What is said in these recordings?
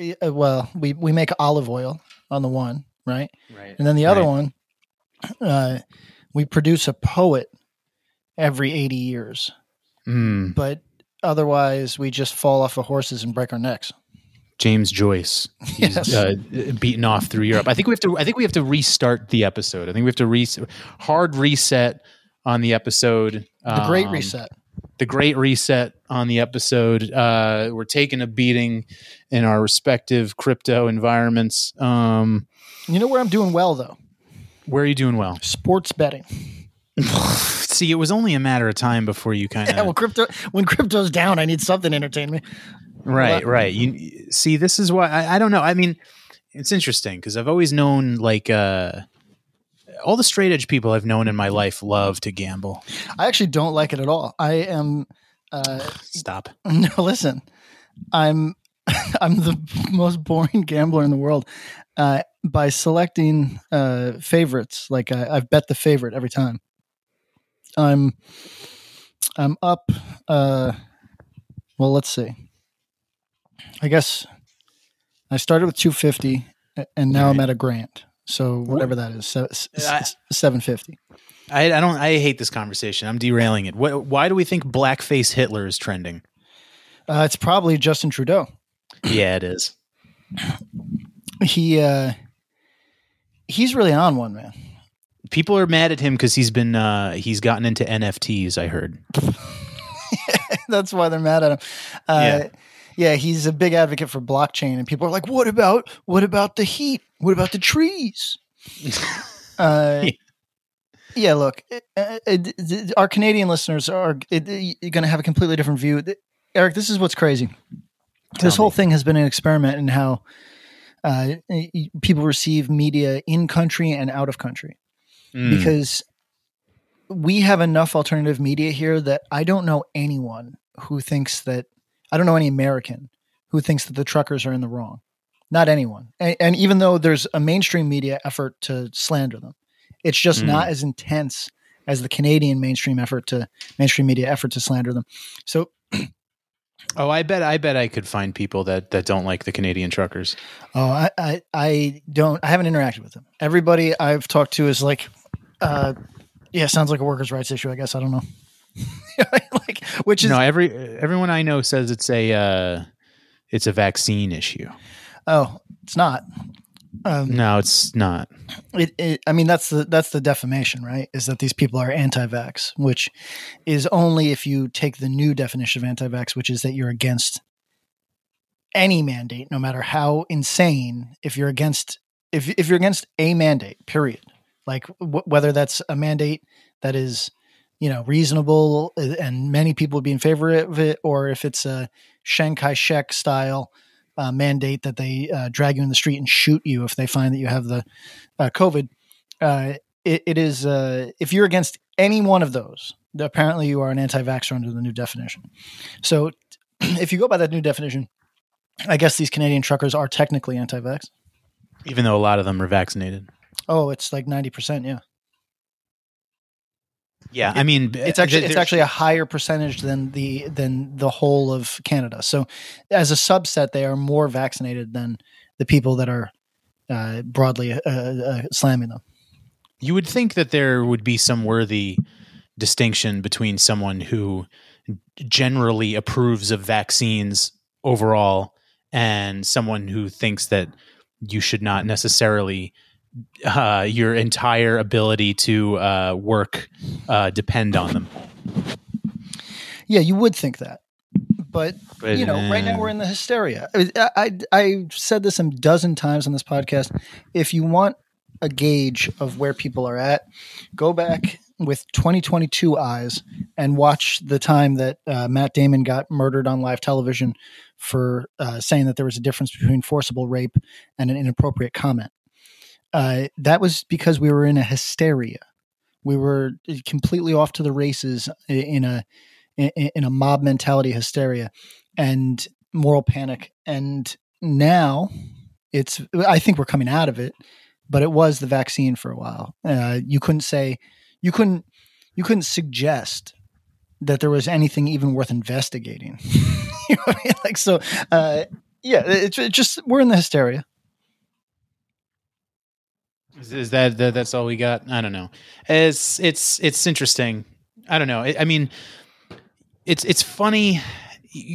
Uh, well, we we make olive oil on the one, right? Right. And then the other Right. one, uh, we produce a poet every eighty years, Mm, but otherwise we just fall off of horses and break our necks. James Joyce. He's Yes. uh, beaten off through Europe. I think we have to. I think we have to restart the episode. I think we have to re- hard reset on the episode. The Great Um, Reset. The great reset on the episode. Uh, we're taking a beating in our respective crypto environments. Um, You know where I'm doing well though? where are you doing well? Sports betting. See, it was only a matter of time before you kind of Yeah, well, crypto when crypto's down, I need something to entertain me. Right, Well, right. You see, this is why I, I don't know. I mean, it's interesting because I've always known like uh, all the straight edge people I've known in my life love to gamble. I actually don't like it at all. I am. Uh, Stop. no, listen, I'm I'm the most boring gambler in the world. Uh, by selecting uh, favorites, like I, I've bet the favorite every time. I'm I'm up. Uh, well, let's see. I guess I started with 250, and now I'm at a grand. So whatever that is, se- s- I- s- 750. I, I don't. I hate this conversation. I'm derailing it. Wh- why do we think blackface Hitler is trending? Uh, it's probably Justin Trudeau. yeah, it is. He uh, he's really on one, man. People are mad at him because he's been uh, he's gotten into NFTs. I heard. That's why they're mad at him. Uh, Yeah. Yeah. he's a big advocate for blockchain, and people are like, "What about what about the heat? What about the trees?" uh, yeah, look, it, it, it- our Canadian listeners are going to have a completely different view. Eric, this is what's crazy. this Tell whole thing has been an experiment in how uh, people receive media in country and out of country Mm. because we have enough alternative media here that I don't know anyone who thinks that I don't know any American who thinks that the truckers are in the wrong. Not anyone. And, and even though there's a mainstream media effort to slander them, it's just Mm. not as intense as the Canadian mainstream effort to mainstream media effort to slander them. So oh, I bet. I bet I could find people that that don't like the Canadian truckers. Oh, I, I, I don't. I haven't interacted with them. Everybody I've talked to is like, uh, yeah, sounds like a workers' rights issue. I guess I don't know. like, which is no, every everyone I know says it's a uh, it's a vaccine issue. oh, it's not. Um, No, it's not. it, it, I mean, that's the that's the defamation, right? Is that these people are anti-vax, which is only if you take the new definition of anti-vax, which is that you're against any mandate, no matter how insane. If you're against, if if you're against a mandate, period, like w- whether that's a mandate that is, you know, reasonable uh, and many people would be in favor of it, or if it's a Chiang Kai-shek style uh, mandate that they uh, drag you in the street and shoot you if they find that you have the uh, COVID. Uh, it, it is uh, if you're against any one of those, apparently you are an anti-vaxxer under the new definition. So, if you go by that new definition, I guess these Canadian truckers are technically anti-vax. Even though a lot of them are vaccinated. Oh, it's like ninety percent. Yeah, Yeah, I mean, it's actually it's actually a higher percentage than the than the whole of Canada. So, as a subset, they are more vaccinated than the people that are uh, broadly uh, uh, slamming them. you would think that there would be some worthy distinction between someone who generally approves of vaccines overall and someone who thinks that you should not necessarily uh, your entire ability to uh, work uh, depend on them. Yeah, you would think that, but But, you know, right now uh, we're in the hysteria. I, I I said this a dozen times on this podcast. If you want a gauge of where people are at, go back with 2022 eyes and watch the time that uh, Matt Damon got murdered on live television for uh, saying that there was a difference between forcible rape and an inappropriate comment. Uh, that was because we were in a hysteria. We were completely off to the races in a in a mob mentality hysteria and moral panic. And now it's I think we're coming out of it, but it was the vaccine for a while. Uh, you couldn't say you couldn't you couldn't suggest that there was anything even worth investigating. you know I mean? Like so, uh, yeah. It's, it's just we're in the hysteria. Is, is that, that that's all we got? I don't know. It's it's it's interesting. I don't know. I, I mean, it's it's funny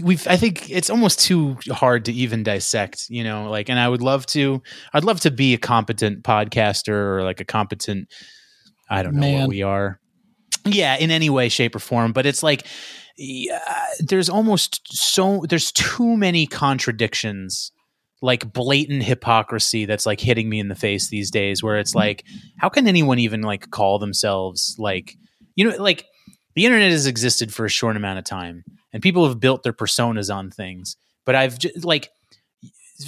we've i think it's almost too hard to even dissect you know like and i would love to i'd love to be a competent podcaster or like a competent i don't know Man. what we are yeah in any way shape or form but it's like yeah, there's almost so there's too many contradictions like blatant hypocrisy that's like hitting me in the face these days where it's like how can anyone even like call themselves like you know like the internet has existed for a short amount of time and people have built their personas on things but i've just, like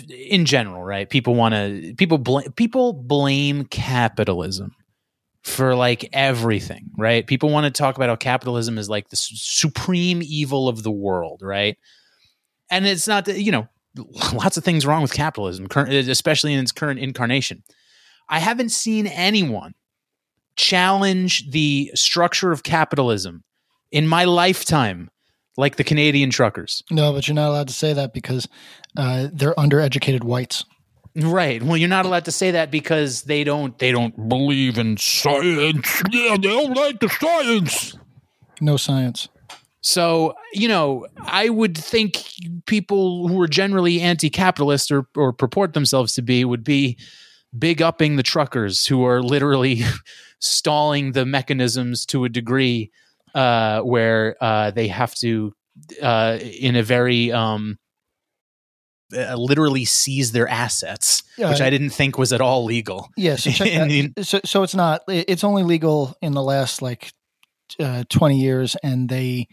in general right people want to people blame people blame capitalism for like everything right? People want to talk about how capitalism is like the supreme evil of the world right? And it's not that you know lots of things wrong with capitalism especially in its current incarnation i haven't seen anyone challenge the structure of capitalism in my lifetime like the Canadian truckers. No, but you're not allowed to say that because uh, they're undereducated whites. Right. Well, you're not allowed to say that because they don't they don't believe in science. Yeah, they don't like the science. No science. So, you know, I would think people who are generally anti-capitalist or, or purport themselves to be would be big upping the truckers who are literally stalling the mechanisms to a degree uh, where uh, they have to, uh, in a very um, uh, literally seize their assets, which I didn't think was at all legal. Yeah, so, the, so, so it's not. It's only legal in the last like uh, twenty years, and they.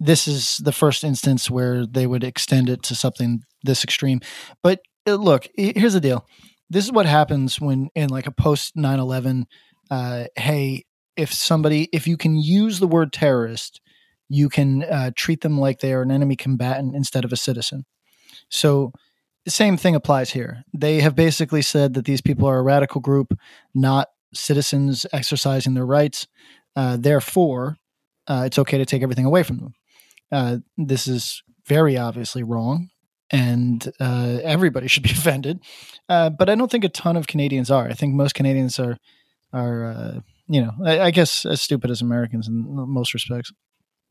This is the first instance where they would extend it to something this extreme. But uh, look, here's the deal. This is what happens when in like a post 9/11 uh, hey, if somebody if you can use the word terrorist you can uh, treat them like they are an enemy combatant instead of a citizen so the same thing applies here they have basically said that these people are a radical group not citizens exercising their rights uh, therefore uh, it's okay to take everything away from them uh, this is very obviously wrong and uh, everybody should be offended uh, but i don't think a ton of canadians are i think most canadians are are you know, I, I, guess as stupid as Americans in most respects.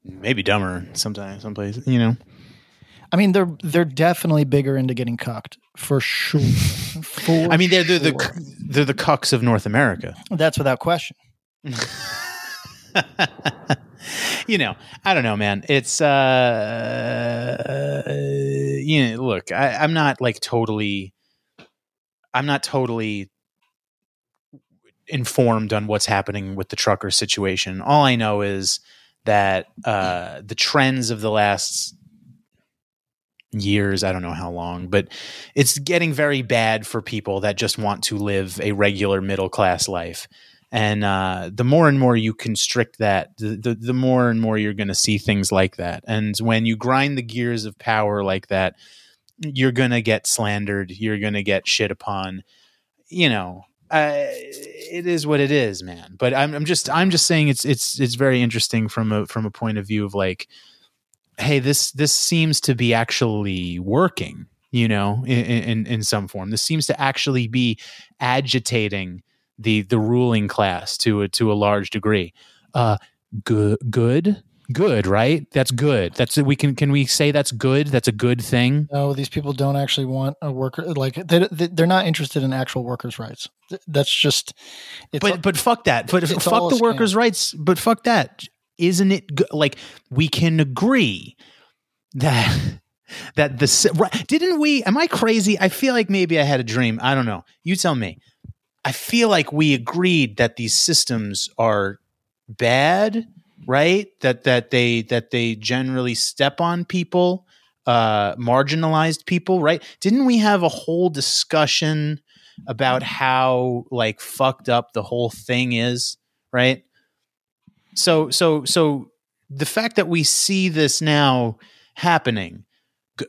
Maybe dumber sometimes, some places, you know. I mean, they're they're definitely bigger into getting cucked for sure. For I mean, they're they're the they're the cucks of North America. That's without question. you know, I don't know, man. It's uh, uh you know, look, I, I'm not like totally. I'm not totally informed on what's happening with the trucker situation. All I know is that uh, the trends of the last years, I don't know how long, but it's getting very bad for people that just want to live a regular middle class life. And uh, the more and more you constrict that, the, the, the more and more you're going to see things like that. And when you grind the gears of power like that, you're going to get slandered. You're going to get shit upon. You know, uh, it is what it is, man. But I'm, I'm just I'm just saying it's it's it's very interesting from a from a point of view of like, hey, this this seems to be actually working, you know, in in, in some form. This seems to actually be agitating the the ruling class to a to a large degree. Uh, good good good, right? That's good. That's we can can we say that's good? That's a good thing. No, these people don't actually want a worker like they they're not interested in actual workers' rights. That's just. but but fuck that. But fuck the workers' rights. But fuck that. Isn't it go- like we can agree that that the right, didn't we? Am I crazy? I feel like maybe I had a dream. I don't know. You tell me. I feel like we agreed that these systems are bad, right? That that they that they generally step on people, uh, marginalized people, right? Didn't we have a whole discussion about how like fucked up the whole thing is, right? So so so the fact that we see this now happening,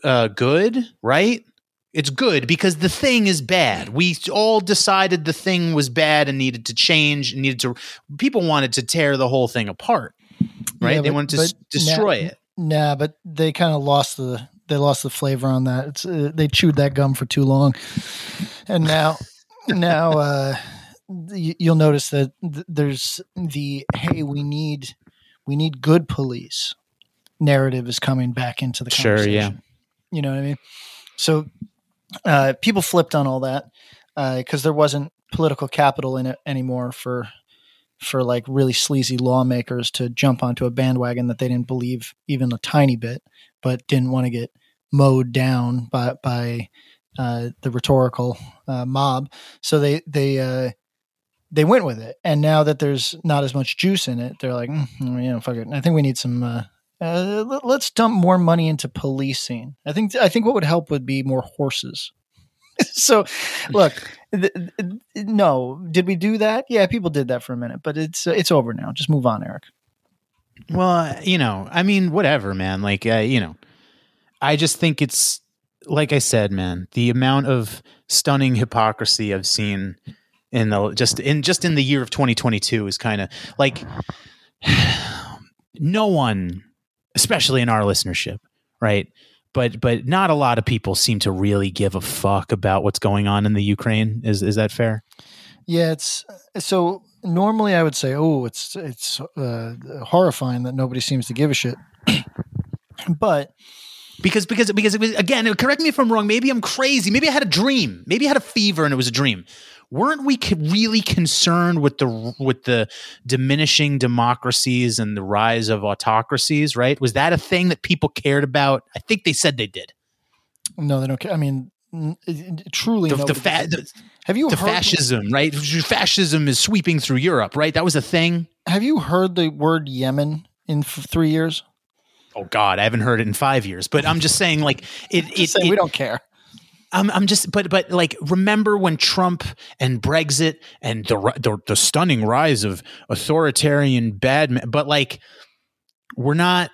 uh, good, right? It's good because the thing is bad. We all decided the thing was bad and needed to change and needed to. People wanted to tear the whole thing apart, right? Yeah, they wanted to s- destroy nah, it. Nah, but they kind of lost the they lost the flavor on that. It's uh, they chewed that gum for too long, and now now uh, y- you'll notice that th- there's the hey we need we need good police narrative is coming back into the Sure, conversation. yeah. you know what I mean. So uh, people flipped on all that because there wasn't political capital in it anymore for for like really sleazy lawmakers to jump onto a bandwagon that they didn't believe even a tiny bit, but didn't want to get mowed down by by uh, the rhetorical uh, mob. So they they uh, they went with it, and now that there's not as much juice in it, they're like, mm, you know, fuck it. I think we need some. Uh, let- let's dump more money into policing. I think I think what would help would be more horses. so, look, th- th- no, did we do that? Yeah, people did that for a minute, but it's uh, it's over now. Just move on, Eric. Well, uh, you know, I mean, whatever, man. Like, uh, you know, I just think it's like I said, man. The amount of stunning hypocrisy I've seen in the just in just in the year of 2022 is kind of like no one, especially in our listenership, right? But but not a lot of people seem to really give a fuck about what's going on in the Ukraine. Is is that fair? Yeah, it's so normally I would say, oh, it's it's uh, horrifying that nobody seems to give a shit. but because because because it was, again correct me if i'm wrong maybe i'm crazy maybe i had a dream maybe i had a fever and it was a dream weren't we really concerned with the with the diminishing democracies and the rise of autocracies right was that a thing that people cared about i think they said they did no, they don't. care. I mean, truly, the, the, fa- the, have you the heard, fascism right fascism is sweeping through europe right that was a thing Have you heard the word Yemen in f- three years? oh god i haven't heard it in five years but i'm just saying like it, it, saying, it we don't care. I'm, I'm just, but, but like, remember when Trump and Brexit and the, the, the stunning rise of authoritarian bad, men, but like, we're not,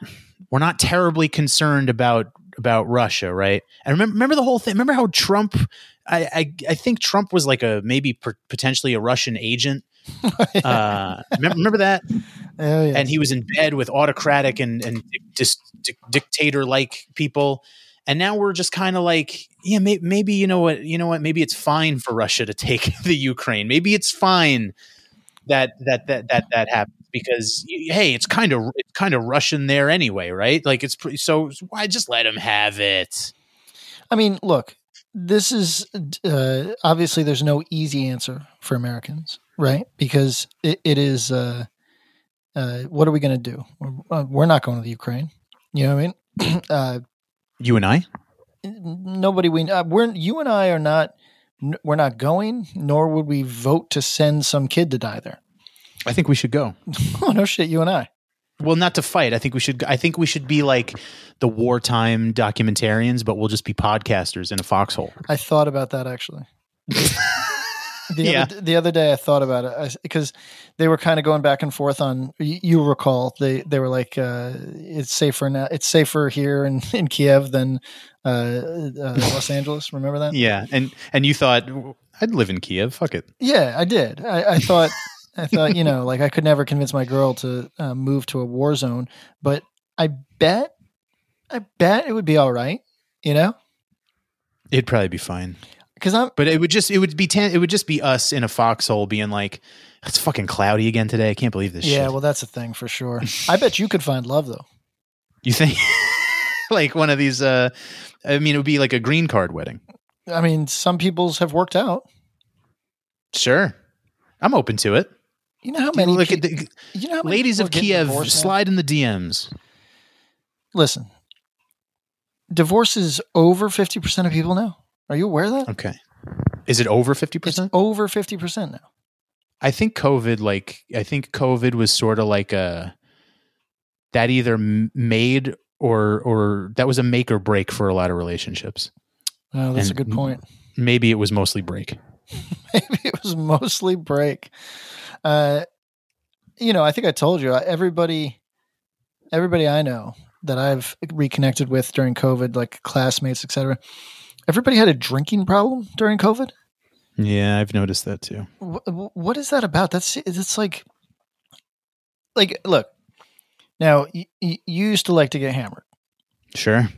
we're not terribly concerned about, about Russia, right? And remember, remember the whole thing. Remember how Trump, I, I, I think Trump was like a maybe per, potentially a Russian agent. Uh, remember, remember that? Oh, yeah. and he was in bed with autocratic and and dis, di- dictator like people and now we're just kind of like yeah may, maybe you know what you know what maybe it's fine for russia to take the ukraine maybe it's fine that that that that that happens because hey it's kind of it's kind of russian there anyway right like it's pretty so why just let them have it I mean, look, this is uh, obviously there's no easy answer for Americans, right? Because it, it is. Uh, uh, what are we going to do? We're, uh, we're not going to the Ukraine. You know what I mean? you and i nobody we uh, we're you and I are not. We're not going, nor would we vote to send some kid to die there. i think we should go Oh no, shit, you and I. well not to fight i think we should i think we should be like the wartime documentarians but we'll just be podcasters in a foxhole I thought about that actually. The, Yeah. other, the other day I thought about it because they were kind of going back and forth on. You, you recall they they were like, uh, "It's safer now. It's safer here in, in Kiev than uh, uh, Los Angeles." Remember that? Yeah, and and you thought I'd live in Kiev. Fuck it. Yeah, I did. I, I thought, I thought, you know, like I could never convince my girl to uh, move to a war zone, but I bet, I bet it would be all right. You know, It'd probably be fine, because I'm but it would just it would be ten, it would just be us in a foxhole being like, it's fucking cloudy again today. I can't believe this. yeah. shit. Well, that's a thing for sure. I bet you could find love though. you think like one of these? uh I mean, it would be like a green card wedding. I mean, some people's have worked out. Sure, I'm open to it. You know how many? Look at the you know ladies of Kiev. Slide in the DMs. Listen, divorce is over fifty percent of people now. Are you aware of that? Okay, is it over fifty It's percent? over fifty percent now. I think COVID, like I think COVID was sort of like a that either made or or that was a make or break for a lot of relationships. Oh, that's And- a good point. Maybe it was mostly break. Maybe it was mostly break. Uh, you know, I think I told you everybody, everybody I know that I've reconnected with during COVID, like classmates, etc. Everybody had a drinking problem during COVID. Yeah, I've noticed that too. Wh- wh- what is that about? That's it's like, like look. Now y- y- you used to like to get hammered, Sure.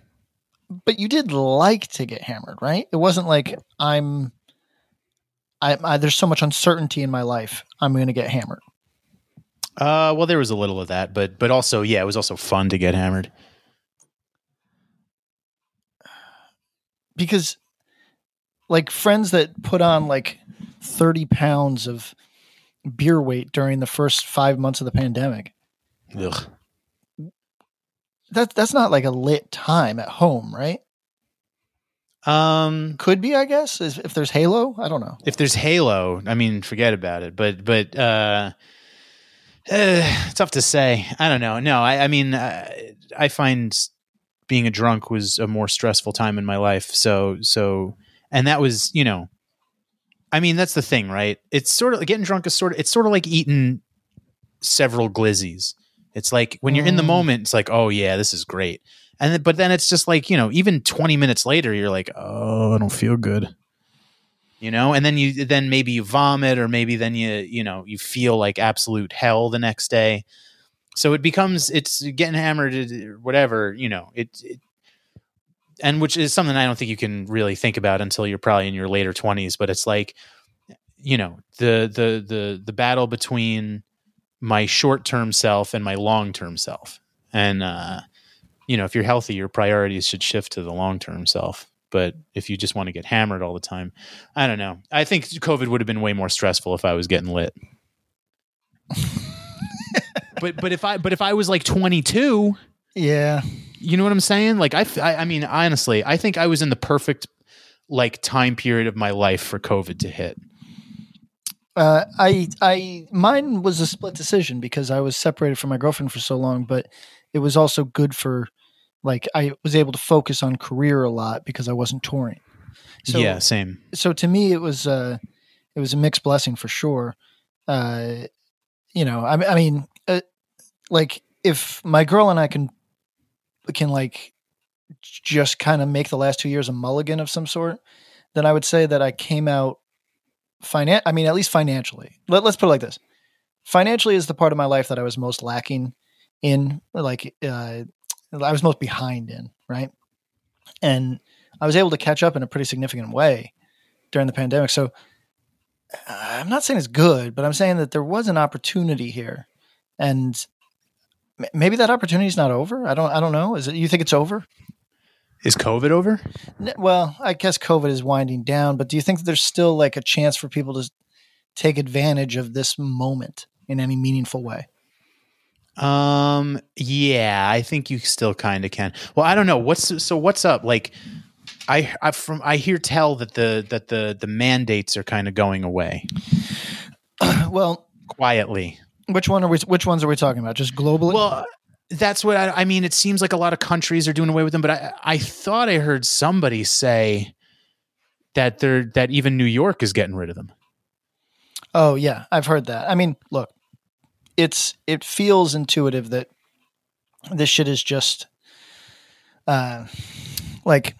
but you did like to get hammered, right? It wasn't like I'm. I, I there's so much uncertainty in my life. I'm going to get hammered. Uh, well, there was a little of that, but but also, yeah, it was also fun to get hammered. Because like friends that put on like 30 pounds of beer weight during the first five months of the pandemic Ugh. that, that's not like a lit time at home right Um, could be i guess if there's halo i don't know if there's Halo, I mean, forget about it. But but uh, uh tough to say. I don't know. No, I, I mean, uh, I find being a drunk was a more stressful time in my life. So so, and that was you know, I mean, that's the thing, right? It's sort of getting drunk is sort of it's sort of like eating several glizzies. It's like when you're in the Mm. moment, it's like, oh yeah, this is great. And then, but then it's just like you know, even 20 minutes later, you're like, oh, I don't feel good you know and then you then maybe you vomit or maybe then you you know you feel like absolute hell the next day so it becomes it's getting hammered whatever you know it, it and which is something i don't think you can really think about until you're probably in your later 20s but it's like you know the the the the battle between my short-term self and my long-term self and uh you know if you're healthy your priorities should shift to the long-term self but if you just want to get hammered all the time I don't know. I think COVID would have been way more stressful if I was getting lit. but but if I but if I was like 22, yeah you know what I'm saying? Like I I mean honestly, I think I was in the perfect like time period of my life for COVID to hit. uh, i i mine was a split decision because i was separated from my girlfriend for so long but it was also good for like i was able to focus on career a lot because i wasn't touring so yeah, same. so to me it was uh it was a mixed blessing for sure uh you know i, I mean like if my girl and i can can like just kind of make the last two years a mulligan of some sort then i would say that i came out finan- i mean at least financially. Let, let's put it like this. Financially is the part of my life that i was most lacking in like uh i was most behind in right? And I was able to catch up in a pretty significant way during the pandemic. So I'm not saying it's good, but I'm saying that there was an opportunity here, and maybe that opportunity is not over. I don't. I don't know. Is it? You think it's over? Is COVID over? Well, I guess COVID is winding down, but do you think there's still like a chance for people to take advantage of this moment in any meaningful way? Um yeah, I think you still kind of can. Well, I don't know. What's so what's up? Like I I from I hear tell that the that the the mandates are kind of going away well, quietly. Which one are we? Which ones are we talking about? Just globally? Well, that's what I, I mean. It seems like a lot of countries are doing away with them, but I, I thought I heard somebody say that they're that even New York is getting rid of them. Oh yeah, I've heard that. I mean, look, it's it feels intuitive that this shit is just uh like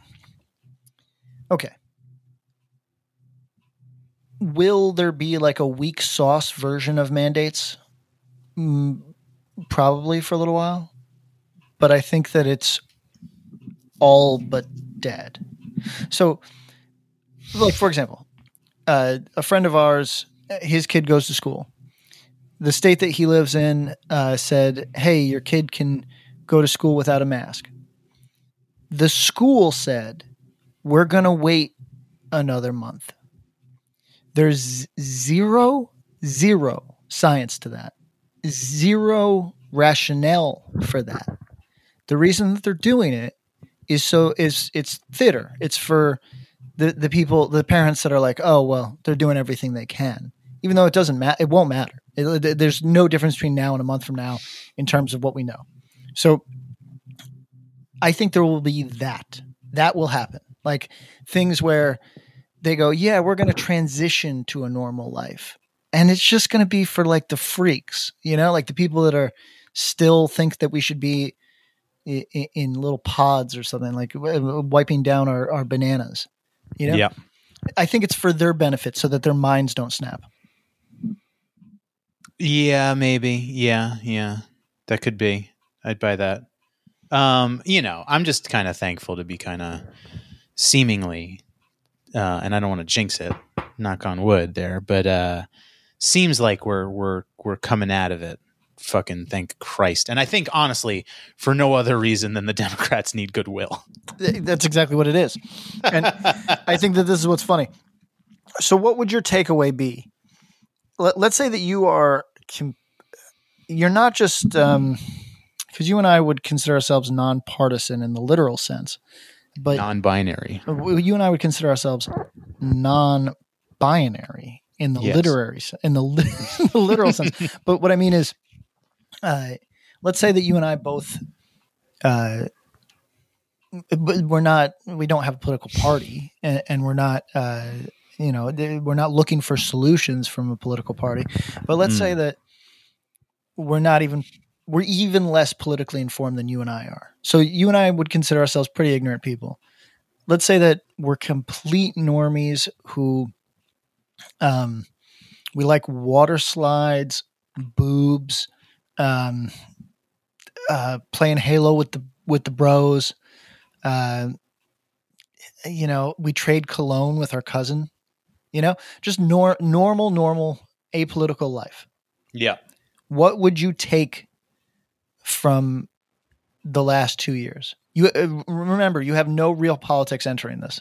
okay. Will there be like a weak sauce version of mandates? Probably for a little while. But I think that it's all but dead. So like for example, uh, a friend of ours, his kid goes to school. The state that he lives in uh, said, "Hey, your kid can go to school without a mask." The school said, "We're going to wait another month." There's zero, zero science to that. Zero rationale for that. The reason that they're doing it is so is it's theater. It's for the the people, the parents that are like, oh well, they're doing everything they can. even though it doesn't matter. It won't matter. It, there's no difference between now and a month from now in terms of what we know. So I think there will be that. That will happen. Like things where they go, yeah, we're going to transition to a normal life. And it's just going to be for like the freaks, you know, like the people that are still think that we should be in, in little pods or something, like wiping down our, our bananas, you know? Yeah. I think it's for their benefit so that their minds don't snap. Yeah, maybe. Yeah, yeah. That could be. I'd buy that. Um, you know, I'm just kind of thankful to be kind of seemingly uh, and I don't want to jinx it, knock on wood there, but uh seems like we're we're we're coming out of it. Fucking thank Christ. And I think honestly, for no other reason than the Democrats need goodwill. That's exactly what it is. And I think that this is what's funny. So what would your takeaway be? Let, us say that you are you're not just um because you and I would consider ourselves nonpartisan in the literal sense, but non-binary. You and I would consider ourselves non-binary in the yes. literary in the, li- the literal sense. But what I mean is, uh, let's say that you and I both, uh, we're not, we don't have a political party, and, and we're not, uh, you know, we're not looking for solutions from a political party. But let's mm. say that we're not even we're even less politically informed than you and I are. So you and I would consider ourselves pretty ignorant people. Let's say that we're complete normies who um we like water slides, boobs, um uh playing Halo with the with the bros. Uh you know, we trade cologne with our cousin. You know, just nor- normal normal apolitical life. Yeah. What would you take from the last two years. You uh, remember, you have no real politics entering this.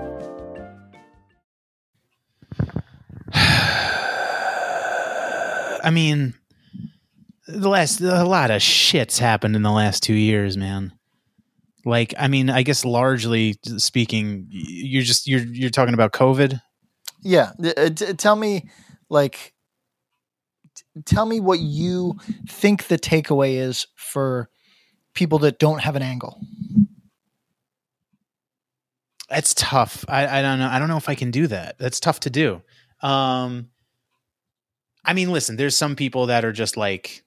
I mean, the last a lot of shits happened in the last two years, man. Like, I mean, I guess largely speaking, you're just you're you're talking about COVID. Yeah, uh, tell me, like, tell me what you think the takeaway is for people that don't have an angle. That's tough. I, I don't know. I don't know if I can do that. That's tough to do. Um, I mean, listen, there's some people that are just like,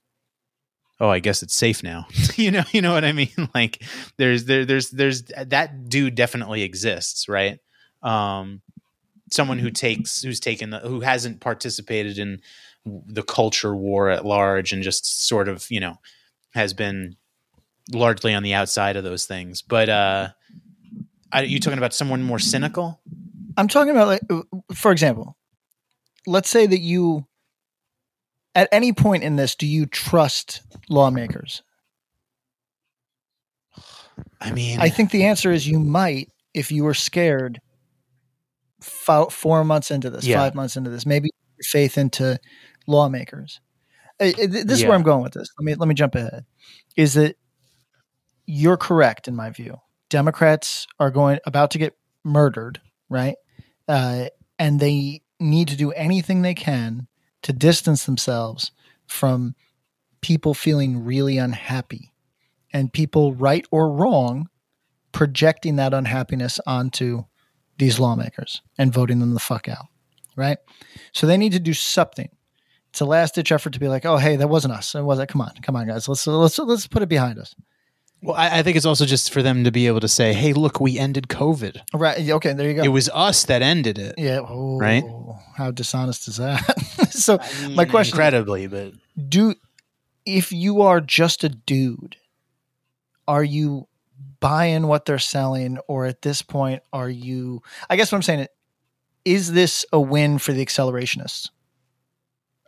oh, I guess it's safe now. you know, you know what I mean? like there's there there's there's that dude definitely exists, right? Um someone who takes who's taken the, who hasn't participated in the culture war at large and just sort of you know has been largely on the outside of those things but uh are you talking about someone more cynical i'm talking about like uh, for example let's say that you at any point in this do you trust lawmakers i mean i think the answer is you might if you were scared four months into this yeah. five months into this maybe faith into lawmakers. This is yeah. where I'm going with this. Let me let me jump ahead. Is that you're correct in my view. Democrats are going about to get murdered, right? Uh, and they need to do anything they can to distance themselves from people feeling really unhappy and people, right or wrong, projecting that unhappiness onto these lawmakers and voting them the fuck out, right? So they need to do something it's a last ditch effort to be like, oh, hey, that wasn't us. It wasn't. Come on, come on, guys. Let's let's let's put it behind us. Well, I, I, think it's also just for them to be able to say, "Hey, look, we ended COVID." Right. Okay. There you go. It was us that ended it. Yeah. Oh, right. How dishonest is that? so, I mean, my question, incredibly, but do if you are just a dude, are you buying what they're selling, or at this point, are you? I guess what I'm saying is, this a win for the accelerationists?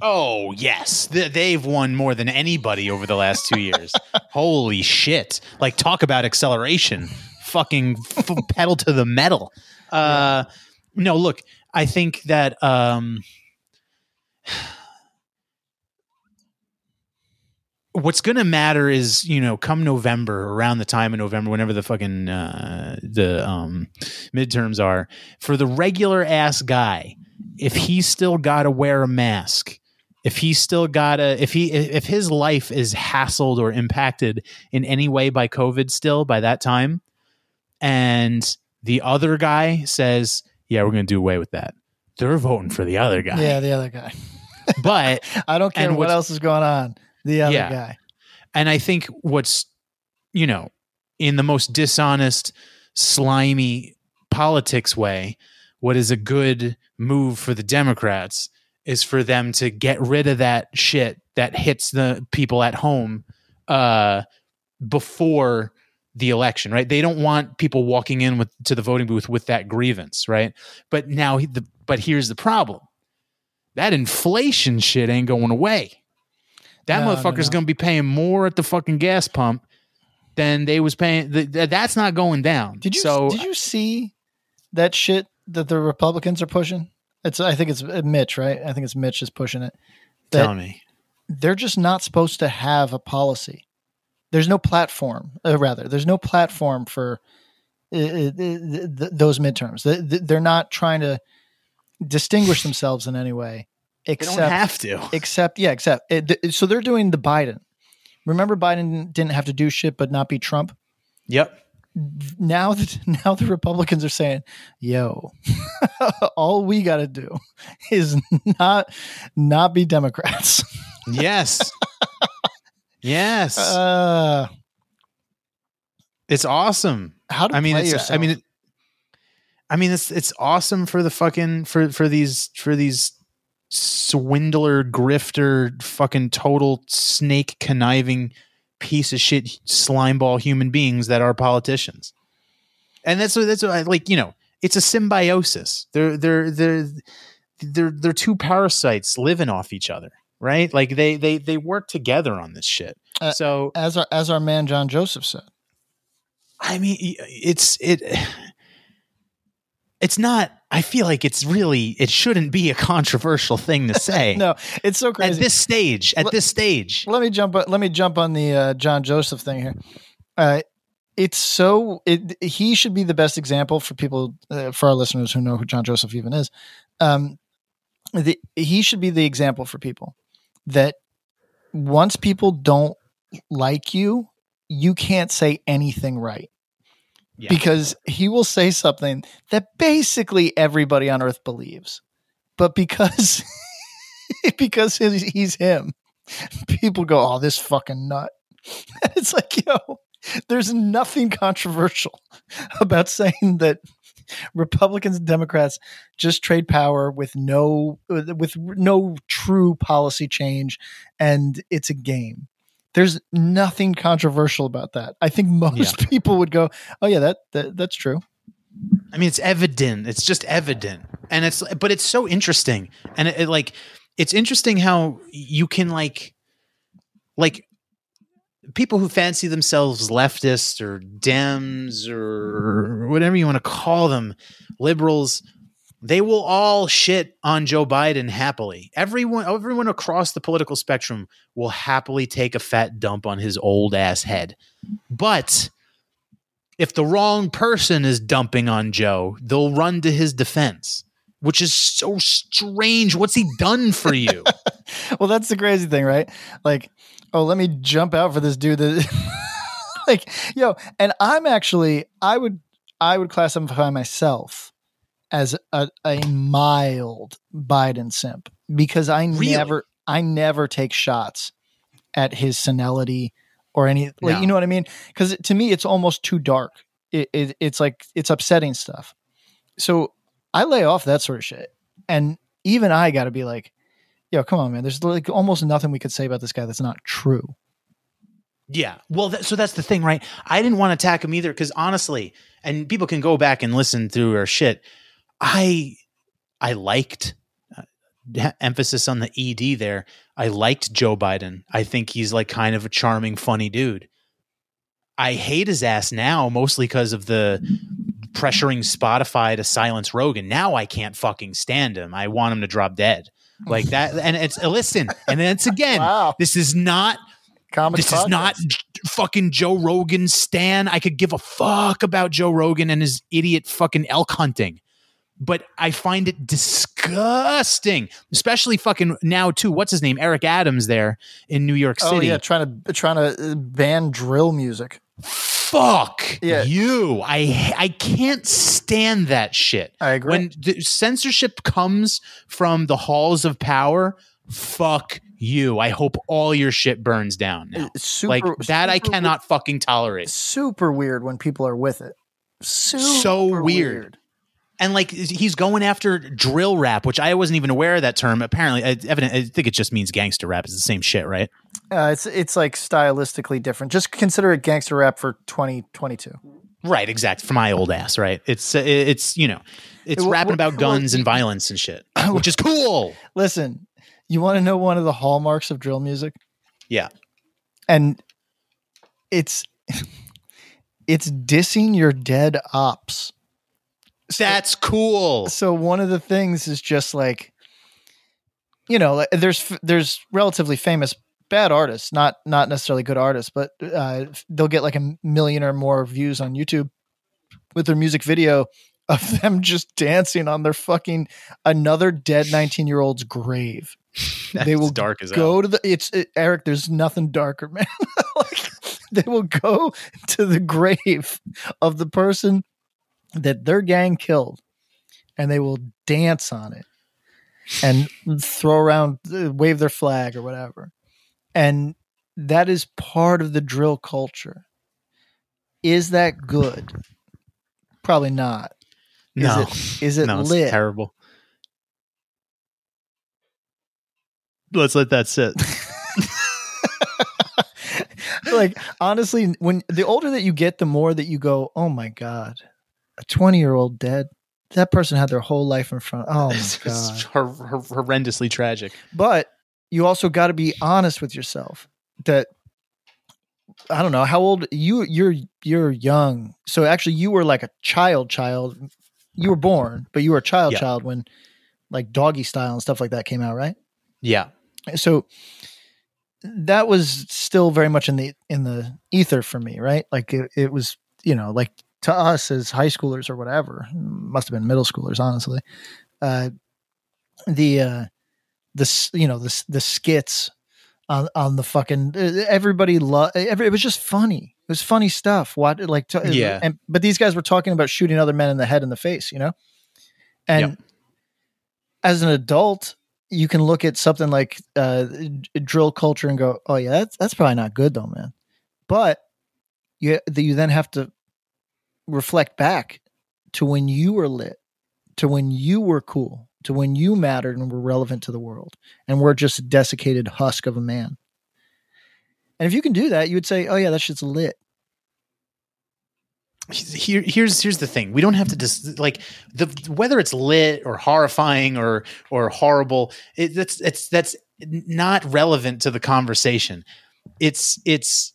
Oh yes, they've won more than anybody over the last two years. Holy shit! Like talk about acceleration, fucking f- pedal to the metal. Uh, no, look, I think that um, what's going to matter is you know come November, around the time of November, whenever the fucking uh, the um, midterms are, for the regular ass guy, if he's still got to wear a mask if he's still got a if he if his life is hassled or impacted in any way by covid still by that time and the other guy says yeah we're going to do away with that they're voting for the other guy Yeah, the other guy. but I don't care what else is going on. The other Yeah. guy. and i think what's you know in the most dishonest slimy politics way what is a good move for the democrats is for them to get rid of that shit that hits the people at home uh before the election right? They don't want people walking in with to the voting booth with that grievance right? But now he- the but here's the problem. That inflation shit ain't going away. That No, no, motherfucker's no. going to be paying more at the fucking gas pump than they was paying th- th- that's not going down. Did you so did you see that shit that the Republicans are pushing? It's I think it's uh, Mitch, right? I think it's Mitch is pushing it. Tell me they're just not supposed to have a policy. There's no platform, uh, rather. There's no platform for uh, uh, th- th- those midterms. They- th- They're not trying to distinguish themselves in any way, they except don't have to except yeah, except it, th- so they're doing the Biden. Remember, Biden didn't have to do shit, but not be Trump. yep Now that now the Republicans are saying, "Yo, all we got to do is not not be Democrats." yes yes Uh, it's awesome how to I mean, it's. I mean, it, I mean, it's it's awesome for the fucking for for these for these swindler, grifter, fucking total snake conniving piece of shit slimeball human beings that are politicians. And that's what that's what I like. You know, it's a symbiosis. They're they're they're they're they're two parasites living off each other, right? Like they they they work together on this shit. Uh, so as our as our man John Joseph said. I mean, it's it. It's not. I feel like it's really. It shouldn't be a controversial thing to say. No, it's so crazy. at this stage. At Let- this stage. let me jump. Let me jump on the uh, John Joseph thing here. Uh, it's so. It, he should be the best example for people, uh, for our listeners who know who John Joseph even is. Um, the, he should be the example for people that once people don't like you, you can't say anything right Yeah. because he will say something that basically everybody on earth believes but because because he's, him people go oh this fucking nut it's like yo there's nothing controversial about saying that republicans and democrats just trade power with no with no true policy change and it's a game there's nothing controversial about that i think most people would go oh yeah that, that that's true I mean, it's evident. It's just evident, and it's but it's so interesting, and it, it like it's interesting how you can like like people who fancy themselves leftists or Dems or whatever you want to call them, liberals. They will all shit on Joe Biden happily. Everyone, everyone across the political spectrum will happily take a fat dump on his old ass head. But if the wrong person is dumping on Joe, they'll run to his defense, which is so strange. What's he done for you? well that's the crazy thing right like oh let me jump out for this dude that like yo and i'm actually i would i would classify myself as a, a mild biden simp because i Really? never i never take shots at his senility or any like No. you know what i mean because to me it's almost too dark it, it, it's like it's upsetting stuff so i lay off that sort of shit and even i gotta be like yo come on man there's like almost nothing we could say about this guy that's not true Yeah. Well, that, so that's the thing, right? I didn't want to attack him either because honestly, and people can go back and listen through our shit. I I liked uh, emphasis on the ED there. I liked Joe Biden. I think he's like kind of a charming, funny dude. I hate his ass now, mostly because of the pressuring Spotify to silence Rogan. Now I can't fucking stand him. I want him to drop dead. Like that. And it's listen, and then it's again, Wow. this is not this is not j- fucking Joe Rogan stan. I could give a fuck about Joe Rogan and his idiot fucking elk hunting. But I find it disgusting, especially fucking now too. What's his name? Eric Adams there in New York City. Oh yeah, trying to trying to uh, ban drill music. Fuck Yeah. you. I I can't stand that shit. I agree. When the censorship comes from the halls of power, fuck you. I hope all your shit burns down now. Super, like that I cannot fucking tolerate. super weird when people are with it. Super So weird. And like he's going after drill rap, which I wasn't even aware of that term. Apparently, it's evident. I think it just means gangster rap. It's the same shit, right? Uh, it's it's like stylistically different. Just consider it gangster rap for 2022. Right, exact. For my old ass, right? It's uh, it's you know, it's Well, rapping about guns and violence and shit, which is cool. Listen, you want to know one of the hallmarks of drill music? Yeah. And it's it's dissing your dead ops. That's cool. So one of the things is just like you know, there's there's relatively famous bad artists, not not necessarily good artists, but uh, they'll get like a million or more views on YouTube with their music video of them just dancing on their fucking another dead 19 year old's grave. That's they will dark as go hell. to the it's it, Eric. There's nothing darker, man. like they will go to the grave of the person that their gang killed, and they will dance on it and throw around, uh, wave their flag or whatever, and that is part of the drill culture. Is that good? Probably not. No, Is it, is it no, it's terrible. Let's let that sit. like honestly, when the older that you get, the more that you go, "Oh my god, a twenty-year-old dead. That person had their whole life in front. Oh it's god!" it's hor- hor- horrendously tragic. But you also got to be honest with yourself that I don't know how old you you're you're young. So actually, you were like a child, child. You were born, but you were a child, Yeah. child when like doggy style and stuff like that came out, right? Yeah, so that was still very much in the in the ether for me right like it, it was you know like to us as high schoolers or whatever must have been middle schoolers honestly uh the uh the you know the the skits on on the fucking everybody lo- every, it was just funny it was funny stuff what like to, Yeah. and but these guys were talking about shooting other men in the head and the face you know and Yep. as an adult you can look at something like uh, drill culture and go, "Oh yeah, that's that's probably not good though, man." But you you then have to reflect back to when you were lit, to when you were cool, to when you mattered and were relevant to the world, and we're just a desiccated husk of a man. And if you can do that, you would say, "Oh yeah, that shit's lit." here here's here's the thing we don't have to just like the whether it's lit or horrifying or or horrible it, that's it's that's not relevant to the conversation it's it's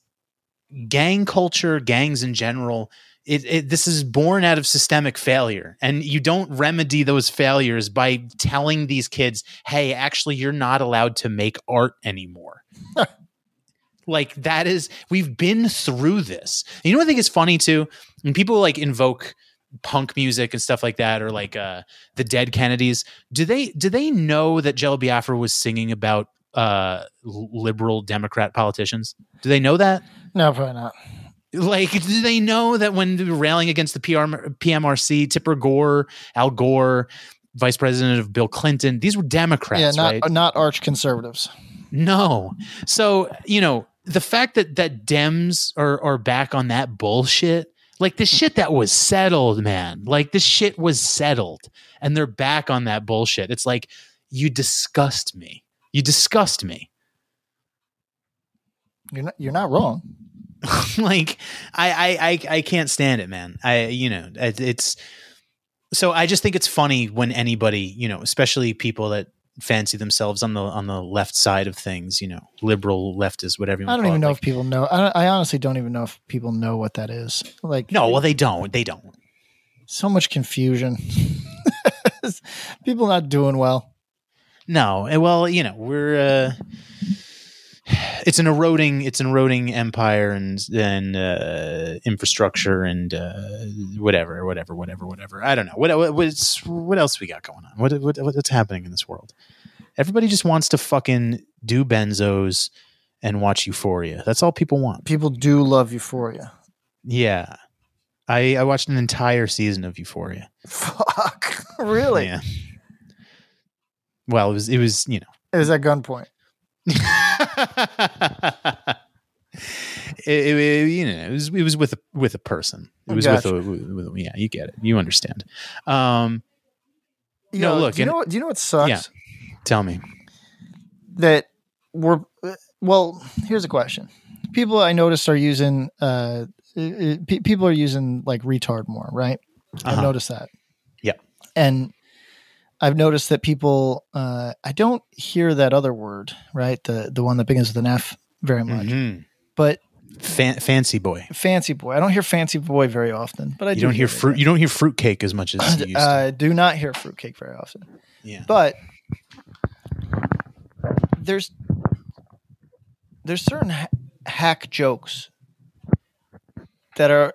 gang culture gangs in general it, it this is born out of systemic failure. And you don't remedy those failures by telling these kids hey actually you're not allowed to make art anymore. Like that is we've been through this. You know what i think is funny too? When people like invoke punk music and stuff like that or like uh the dead kennedys do they do they know that jello biafra was singing about uh liberal democrat politicians? Do they know that? No, probably not. Like do they know that when they were railing against the PR, pmrc tipper gore al gore vice president of bill clinton these were democrats yeah, not right uh, not arch conservatives. no. So, you know, the fact that that Dems are are back on that bullshit, like the shit that was settled, man. Like the shit was settled and they're back on that bullshit. It's like you disgust me. You disgust me. You're not you're not wrong. like I, I I I can't stand it, man. I you know it, it's so I just think it's funny when anybody you know, especially people that fancy themselves on the on the left side of things. You know, liberal leftist, whatever. I don't even it. know Like, if people know. I, I honestly don't even know if people know what that is. Like, no, well, they don't. They don't. so much confusion. people not doing well. No, well, you know, we're uh, it's an eroding, it's an eroding empire and and uh, infrastructure and uh, whatever, whatever, whatever, whatever. I don't know what what what's, what else we got going on. What, what what's happening in this world? Everybody just wants to fucking do benzos and watch Euphoria. That's all people want. People do love Euphoria. Yeah, I I watched an entire season of Euphoria. Fuck, really? Yeah. Well, it was it was you know It was at gunpoint. It, it- it- you know, it was it was with a with a person. It was Gotcha. with, a, with, with yeah, you get it, you understand. Um, You No, know, look, Do you and- know what? Do you know what sucks? Yeah. tell me, That we're well. Here's a question. People I noticed are using. uh uh, pe- People are using like retard more, right? I've Uh-huh. noticed that. Yeah, And I've noticed that people. uh I don't hear that other word, right? The the one that begins with an F very much. Mhm. But Fan, fancy boy. fancy boy, I don't hear fancy boy very often. But I You do don't hear it. fruit. You don't hear fruitcake as much as you used to. I do not hear fruitcake very often. Yeah. But there's there's certain ha- hack jokes that are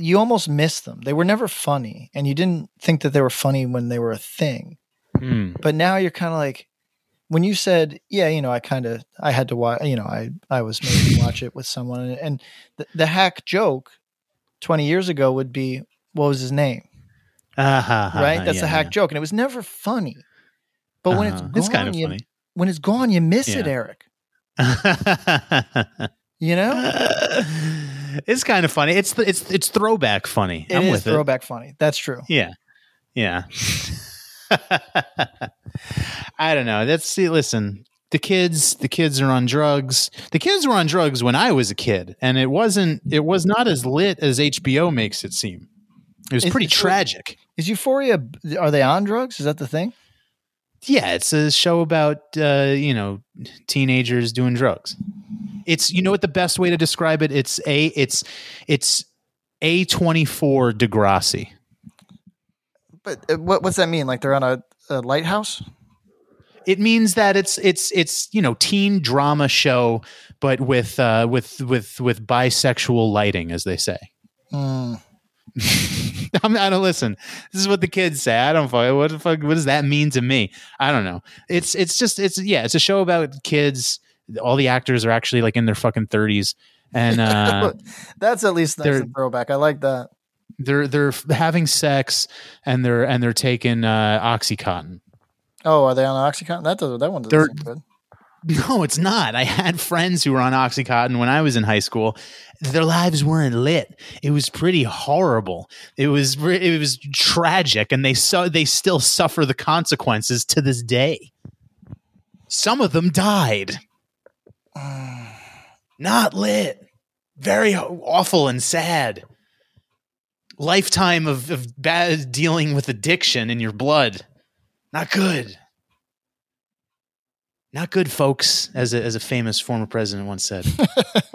you almost miss them. They were never funny, and you didn't think that they were funny when they were a thing. Hmm. But now you're kind of like when you said, "Yeah, you know, I kind of I had to watch. You know, I I was made to watch it with someone," and, and the, the hack joke twenty years ago would be, "What was his name?" Uh-huh, right? That's yeah, a hack joke, and it was never funny. But when it's Uh-huh. gone, it's kind of you, funny. when it's gone, you miss it, Eric. You know, it's kind of funny. It's it's it's throwback funny. it I'm is with it. throwback funny. That's true. Yeah. Yeah. I don't know. That's see, listen, the kids, the kids are on drugs. The kids were on drugs when I was a kid, and it wasn't it was not as lit as HBO makes it seem. It was Is- pretty is- tragic. Is Euphoria? Are they on drugs? Is that the thing? Yeah, it's a show about uh, you know, teenagers doing drugs. It's you know what the best way to describe it? It's a it's it's A twenty four Degrassi. But uh, what what's that mean? Like they're on a, a lighthouse? it means that it's it's it's you know teen drama show but with uh with with with bisexual lighting as they say Hmm. I'm, I don't listen. This is what the kids say. I don't fuck. What the fuck? What does that mean to me? I don't know. It's it's just it's yeah. It's a show about kids. All the actors are actually like in their fucking thirties, and uh, That's at least nice and throwback. I like that. they're they're having sex and they're and they're taking uh, oxycontin. Oh, are they on OxyContin? That does that one doesn't They're- good. No, it's not. I had friends who were on Oxycontin when I was in high school. Their lives weren't lit. It was pretty horrible. It was it was tragic, and they saw they still suffer the consequences to this day. Some of them died. Not lit. Very awful and sad. Lifetime of, of bad dealing with addiction in your blood. Not good. Not good, folks, as a, as a famous former president once said.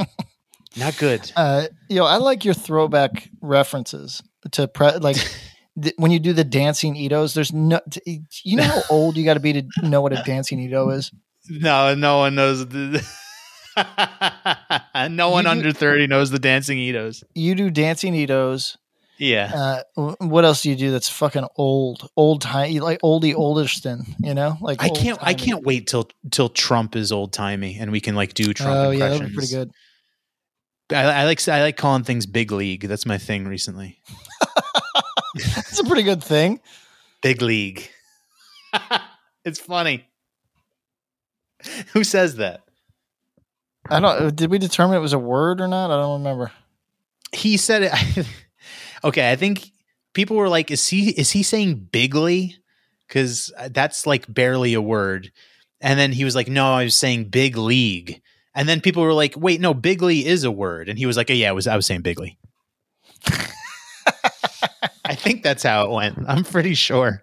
Not good. Uh, you know, I like your throwback references to pre- like th- when you do the dancing Itos. There's no, t- you know how old you got to be to know what a dancing Ito is. No, no one knows. The, no one do- under 30 knows the dancing Itos. You do dancing Itos. Yeah. Uh, what else do you do that's fucking old, old time, like oldie oldiston? You know, like I can't I can't wait till till Trump is old timey and we can like do Trump Oh yeah, impressions. that'd be pretty good. I, I like I like calling things big league. That's my thing recently. It's a pretty good thing. Big league. it's funny. Who says that? I don't. Uh, did we determine it was a word or not? I don't remember. he said it okay i think people were like is he is he saying bigly because uh, that's like barely a word and then he was like no i was saying big league and then people were like wait no bigly is a word and he was like oh, yeah i was i was saying bigly i think that's how it went i'm pretty sure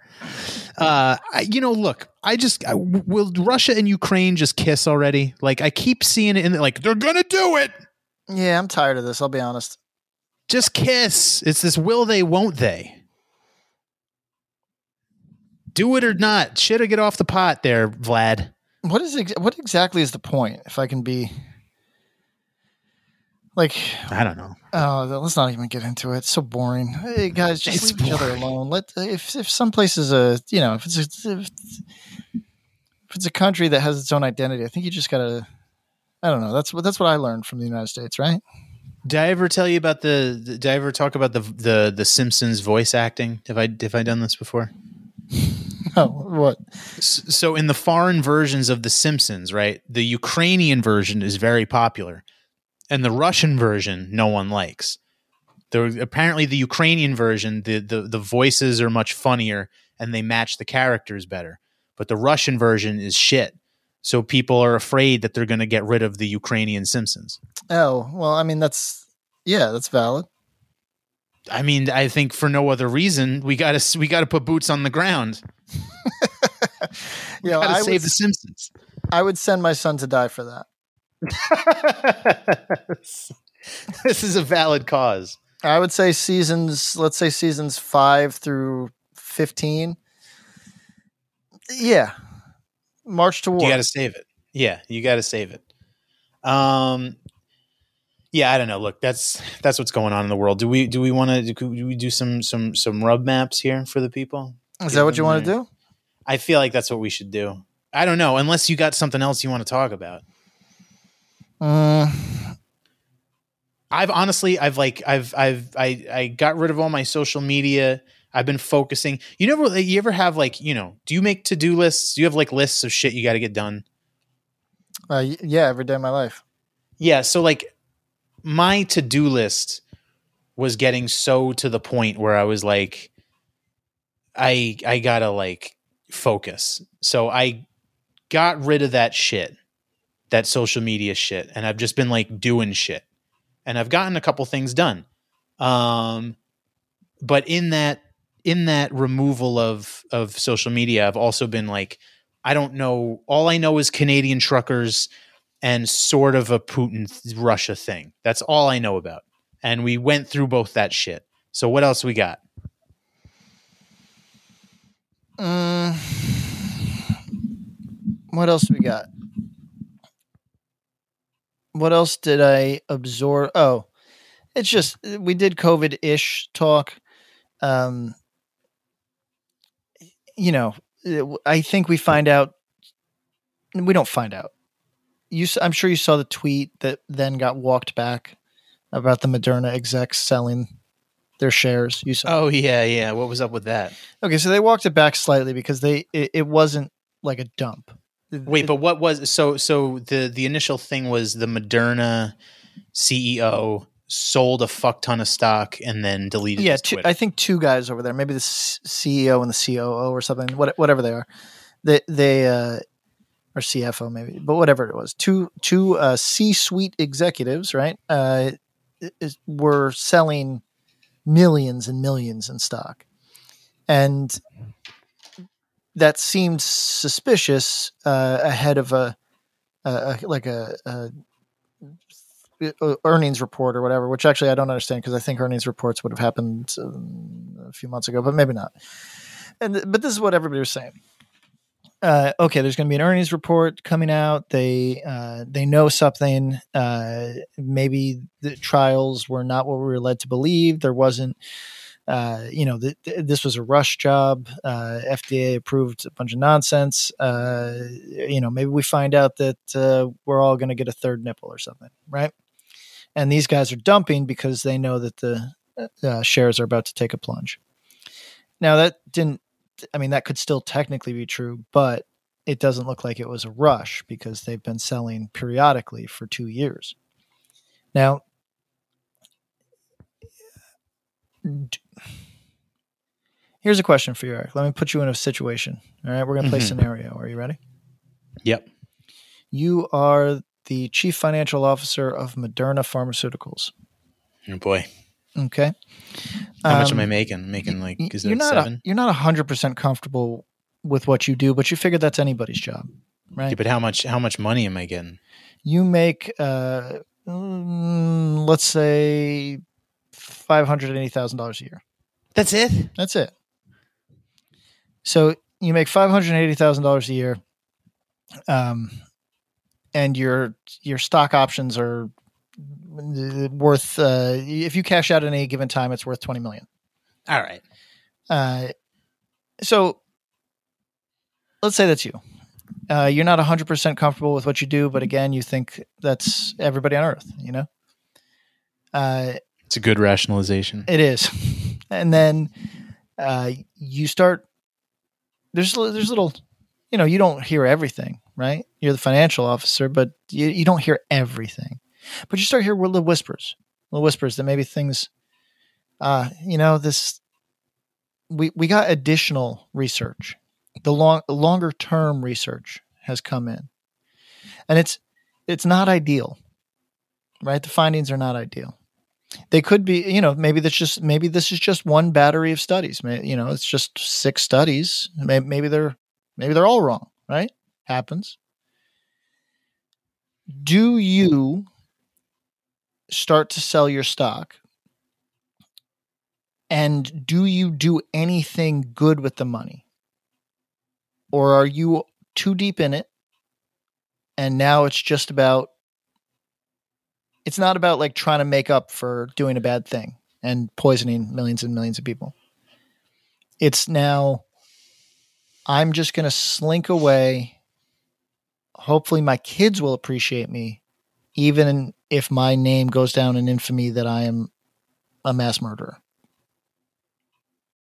Uh, I, you know, look, I just I, will Russia and Ukraine just kiss already? Like I keep seeing it in the, like they're gonna do it. Yeah, I'm tired of this. I'll be honest. Just kiss. It's this will they, won't they? Do it or not. Should I get off the pot there, Vlad? What is ex- what exactly is the point? If I can be like, I don't know. Oh, let's not even get into it. It's so boring. Hey guys, just It's leave each other alone. Let if if some place is a you know if it's a, if if it's a country that has its own identity, I think you just gotta. I don't know. That's what that's what I learned from the United States, right? Did I ever tell you about the? the- Did I ever talk about the the the Simpsons voice acting? Have I have I done this before? Oh, what? So in the foreign versions of the Simpsons, right? The Ukrainian version is very popular, and the Russian version no one likes. The apparently the Ukrainian version, the the the voices are much funnier and they match the characters better. But the Russian version is shit. So people are afraid that they're going to get rid of the Ukrainian Simpsons. Oh, well, I mean that's yeah, that's valid. I mean, I think for no other reason, we got to we got to put boots on the ground. You know, I save would, the Simpsons. I would send my son to die for that. this is a valid cause. I would say seasons, let's say seasons five through fifteen. Yeah, March to war. You got to save it. Yeah, you got to save it. Um, yeah, I don't know. Look, that's that's what's going on in the world. Do we do we want to do we do some some some rub maps here for the people? Is that what you want to do? I feel like that's what we should do. I don't know, unless you got something else you want to talk about. Mm, I've honestly, I've like, I've, I've, I, I got rid of all my social media. I've been focusing. You never, you ever have like, you know, do you make to do lists? Do you have like lists of shit you got to get done? uh, yeah, every day of my life. Yeah. So like, my to do list was getting so to the point where I was like, I, I gotta like focus. So I got rid of that shit, that social media shit, and I've just been like doing shit, and I've gotten a couple things done. Um, but in that in that removal of of social media, I've also been like, I don't know. All I know is Canadian truckers and sort of a Putin Russia thing. That's all I know about. And we went through both that shit. So what else we got? Mm, what else we got? What else did I absorb? Oh, it's just we did COVID ish talk. Um, you know, I think we find out. We don't find out. You, I'm sure you saw the tweet that then got walked back about the Moderna execs selling their shares. You saw. Oh yeah, yeah. What was up with that? Okay, so they walked it back slightly because they it, it wasn't like a dump. Wait, but what was so so the the initial thing was the Moderna CEO sold a fuck ton of stock and then deleted yeah, two, I think two guys over there, maybe the CEO and the COO or something, what, whatever they are, they they uh, or CFO maybe, but whatever it was, two two uh, C-suite executives, right, uh, is, were selling millions and millions in stock, and that seemed suspicious uh, ahead of a, a, like a, a uh, earnings report or whatever, which actually I don't understand because I think earnings reports would have happened um, a few months ago, but maybe not. And but this is what everybody was saying. Uh, okay, there's going to be an earnings report coming out. They uh, they know something. Uh, maybe the trials were not what we were led to believe. There wasn't. Uh, you know, th- th- this was a rush job. Uh, FDA approved a bunch of nonsense. Uh, you know, maybe we find out that uh, we're all going to get a third nipple or something, right? and these guys are dumping because they know that the uh, shares are about to take a plunge. Now that didn't, I mean, that could still technically be true, but it doesn't look like it was a rush because they've been selling periodically for two years. Now, here's a question for you, Eric. Let me put you in a situation. All right, we're going to play Mhm. scenario. Are you ready? Yep. You are the chief financial officer of Moderna Pharmaceuticals. Oh boy. Okay. How much am Um, I making? Making like is you're not seven? A, you're not hundred percent comfortable with what you do, but you figure that's anybody's job, right? Yeah, but how much how much money am I getting? You make, uh, mm, let's say, five hundred eighty thousand dollars a year. That's it. That's it. So you make five hundred eighty thousand dollars a year, um, and your your stock options are worth. Uh, if you cash out at any given time, it's worth twenty million. All right. Uh, so let's say that's you. Uh, you're not 100% comfortable with what you do, but again, you think that's everybody on earth, you know? Uh, It's a good rationalization. it is. And then uh, you start, there's, there's little, you know, you don't hear everything, right? You're the financial officer, but you, you don't hear everything. But you start hearing little whispers, little whispers that maybe things, uh, you know, this, we, we got additional research the long longer term research has come in and it's it's not ideal right the findings are not ideal they could be you know maybe that's just maybe this is just one battery of studies. May you know it's just six studies. Maybe, maybe they're maybe they're all wrong right? Happens. Do you start to sell your stock? And do you do anything good with the money? Or are you too deep in it and now it's just about it's not about like trying to make up for doing a bad thing and poisoning millions and millions of people. It's now i'm just going to slink away. Hopefully my kids will appreciate me even if my name goes down in infamy that i am a mass murderer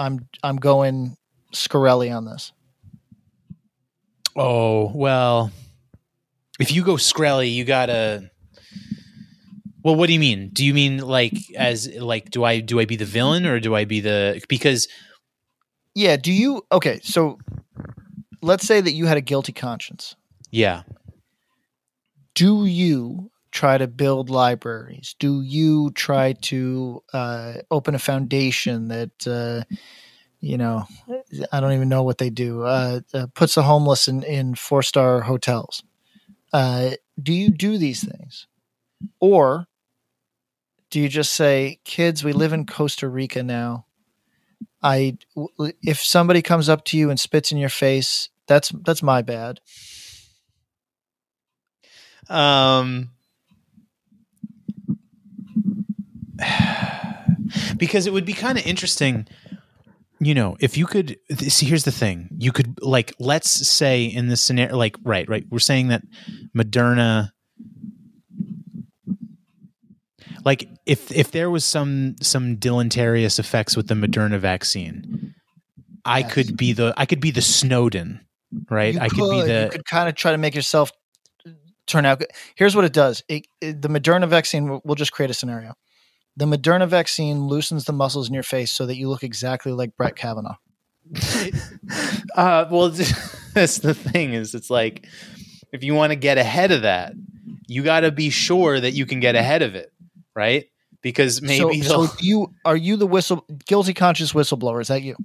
i'm i'm going Shkreli on this oh well, if you go Shkreli, you gotta. Well, what do you mean? Do you mean like as like do I do I be the villain or do I be the because yeah do you okay so let's say that you had a guilty conscience yeah do you try to build libraries? Do you try to uh, open a foundation that uh, you know i don't even know what they do uh, uh, puts the homeless in, in four star hotels? Uh, do you do these things? Or do you just say kids we live in costa rica now. I if somebody comes up to you and spits in your face that's that's my bad. Um, because it would be kind of interesting, you know, if you could see. Here's the thing: you could like, let's say in this scenario, like, right, right, we're saying that Moderna, like, if if there was some some deleterious effects with the Moderna vaccine, I Yes. could be the I could be the Snowden, right? You I could, be the you could kind of try to make yourself uh, turn out good. Here's what it does: it, it- the Moderna vaccine. We'll, we'll just create a scenario. The Moderna vaccine loosens the muscles in your face so that you look exactly like Brett Kavanaugh. uh, well, that's the thing is, it's like if you want to get ahead of that, you got to be sure that you can get ahead of it, right? Because maybe so, so you are you the whistle guilty conscious whistleblower? Is that you?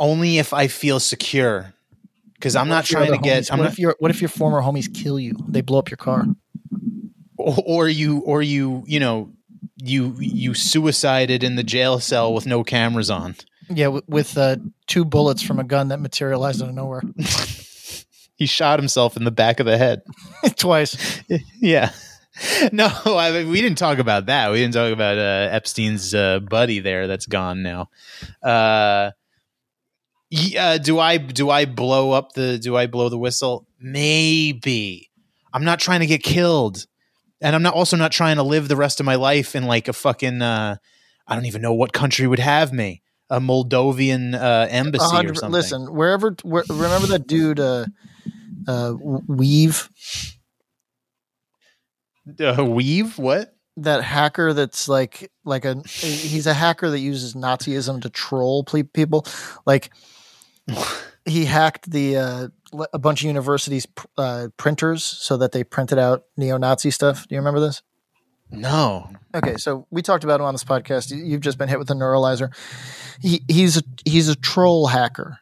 only if I feel secure. Because I'm What not trying to other get. I'm what not. if your what if your former homies kill you? They blow up your car. Or, or you or you you know you you suicided in the jail cell with no cameras on. Yeah, w- with uh, two bullets from a gun that materialized out of nowhere He shot himself in the back of the head. twice. yeah. No, I mean, we didn't talk about that. We didn't talk about uh, Epstein's uh, buddy there that's gone now. Uh, yeah, do I do I blow up the do I blow the whistle? Maybe. I'm not trying to get killed. And I'm not also not trying to live the rest of my life in like a fucking uh, I don't even know what country would have me. A Moldovan uh, embassy or something. Listen, wherever, where, remember that dude, uh, uh, Weev, Uh, weev? What? that hacker that's like, like a, he's a hacker that uses Nazism to troll people. Like, he hacked the, uh, a bunch of universities' uh, printers so that they printed out neo-Nazi stuff. Do you remember this? No. Okay, so we talked about him on this podcast. You- You've just been hit with a neuralizer. He, he's a, he's a troll hacker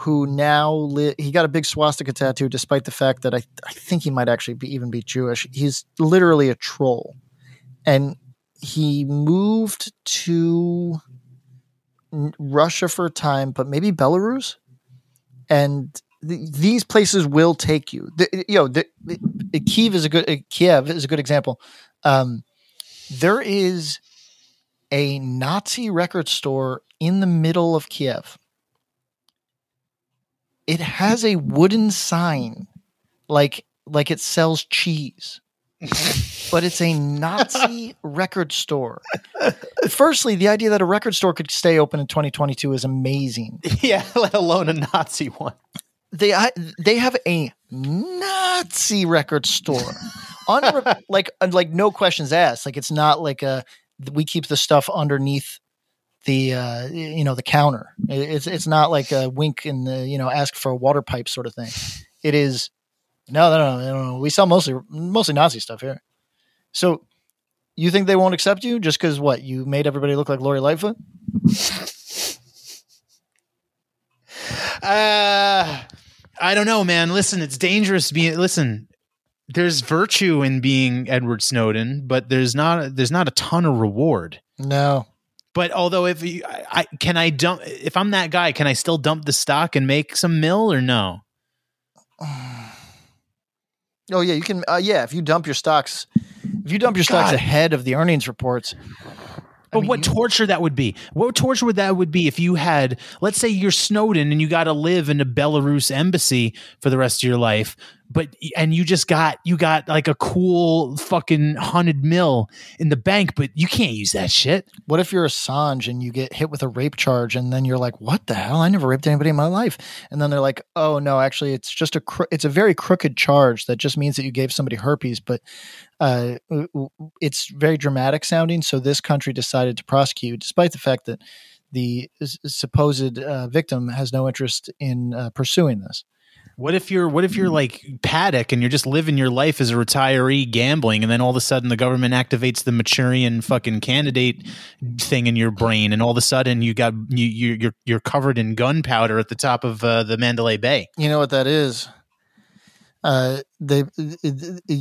who now li- he got a big swastika tattoo, despite the fact that I I think he might actually be even be Jewish. He's literally a troll, and he moved to Russia for a time, but maybe Belarus, and. Th- These places will take you. The, you know, the, the, Kiev is a good uh, Kiev is a good example. Um, there is a Nazi record store in the middle of Kiev. It has a wooden sign, like like it sells cheese, but it's a Nazi record store. Firstly, the idea that a record store could stay open in 2022 is amazing. Yeah, let alone a Nazi one. They I, they have a Nazi record store. On like like no questions asked. Like it's not like a we keep the stuff underneath the uh you know the counter. It's it's not like a wink and the you know ask for a water pipe sort of thing. It is no no no no no. We sell mostly mostly Nazi stuff here. So you think they won't accept you just because what you made everybody look like Lori Lightfoot? Uh, I don't know, man. Listen, it's dangerous being. Listen, there's virtue in being Edward Snowden, but there's not. There's not a ton of reward. No. But although, if you, I, I can, I dump. If I'm that guy, can I still dump the stock and make some mill or no? Oh yeah, you can. Uh, yeah, if you dump your stocks, if you dump your stocks God. ahead of the earnings reports. But mean, what you- torture that would be? What torture would that would be if you had, let's say, you're Snowden and you got to live in a Belarus embassy for the rest of your life, but and you just got you got like a cool fucking hundred mil in the bank, but you can't use that shit. What if you're Assange and you get hit with a rape charge, and then you're like, "What the hell? I never raped anybody in my life." And then they're like, "Oh no, actually, it's just a cro- it's a very crooked charge that just means that you gave somebody herpes, but uh, it's very dramatic sounding. So this country decided to prosecute, despite the fact that the supposed uh, victim has no interest in uh, pursuing this." What if you're what if you're like Paddock and you're just living your life as a retiree gambling, and then all of a sudden the government activates the Manchurian fucking candidate thing in your brain, and all of a sudden you got you you- you're you're covered in gunpowder at the top of uh, the Mandalay Bay. You know what that is? Uh, they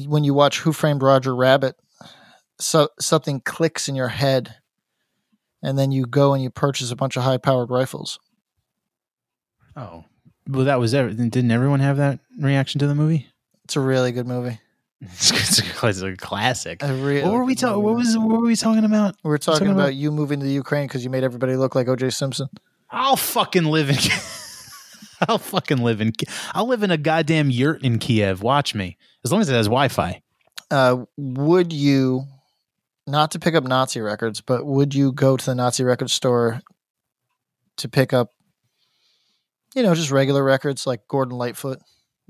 when you watch Who Framed Roger Rabbit, so something clicks in your head, and then you go and you purchase a bunch of high-powered rifles. Oh, well, that was everything. Didn't everyone have that reaction to the movie? It's a really good movie. It's, a- it's a classic. A really What were we talking? What was? What were we talking about? We We're talking talking about, about- you moving to the Ukraine because you made everybody look like O.J. Simpson. I'll fucking live in. I'll fucking live in. I'll live in a goddamn yurt in Kiev. Watch me. As long as it has Wi-Fi. Uh, would you, not to pick up Nazi records, but would you go to the Nazi record store to pick up, you know, just regular records like Gordon Lightfoot?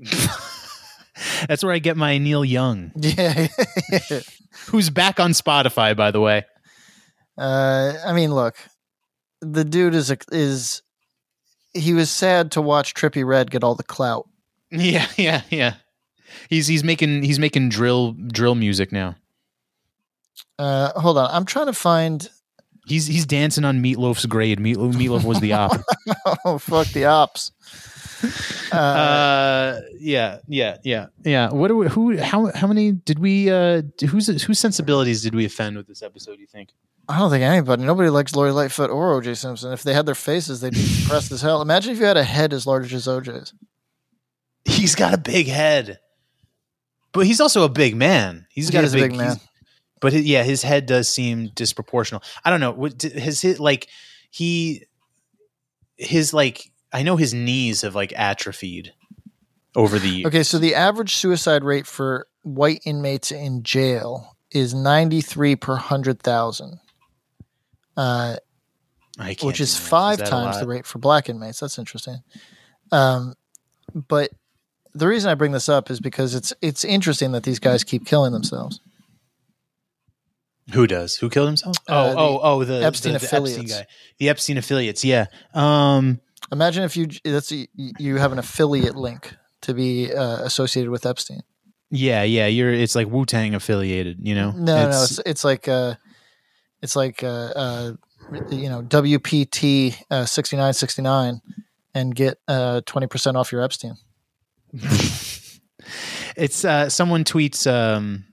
That's where I get my Neil Young, Yeah. who's back on Spotify, by the way. Uh, I mean, look, the dude is a, is he was sad to watch Trippie Redd get all the clout. Yeah, yeah, yeah. He's he's making he's making drill drill music now. Uh, hold on, I'm trying to find. He's he's dancing on Meatloaf's grade. Meatloaf, Meatloaf was the op. oh fuck the ops. Uh, Uh, yeah, yeah, yeah, yeah. What do we, who? How how many did we? Uh, whose whose sensibilities did we offend with this episode? You think? I don't think anybody, nobody likes Lori Lightfoot or OJ Simpson. If they had their faces, they'd be depressed as hell. Imagine if you had a head as large as OJ's. He's got a big head, but he's also a big man. He's He got a a big, big man. But hi- yeah, his head does seem disproportional. I don't know. His hit like he his like I know his knees have like atrophied over the years. Okay, so the average suicide rate for white inmates in jail is 93 per 100,000, uh, which is five a times the rate for black inmates. That's interesting. Um, but the reason I bring this up is because it's it's interesting that these guys keep killing themselves. Who does? Who killed himself? Uh, oh, the oh, oh, the Epstein the, the Epstein affiliates. guy, the Epstein affiliates. Yeah. Um. Imagine if you that's you have an affiliate link to be uh, associated with Epstein. Yeah, yeah. You're. It's like Wu Tang affiliated. You know. No, no, it's it's like uh, it's like uh, uh, you know WPT uh, sixty nine sixty nine, and get uh twenty percent off your Epstein. it's uh someone tweets um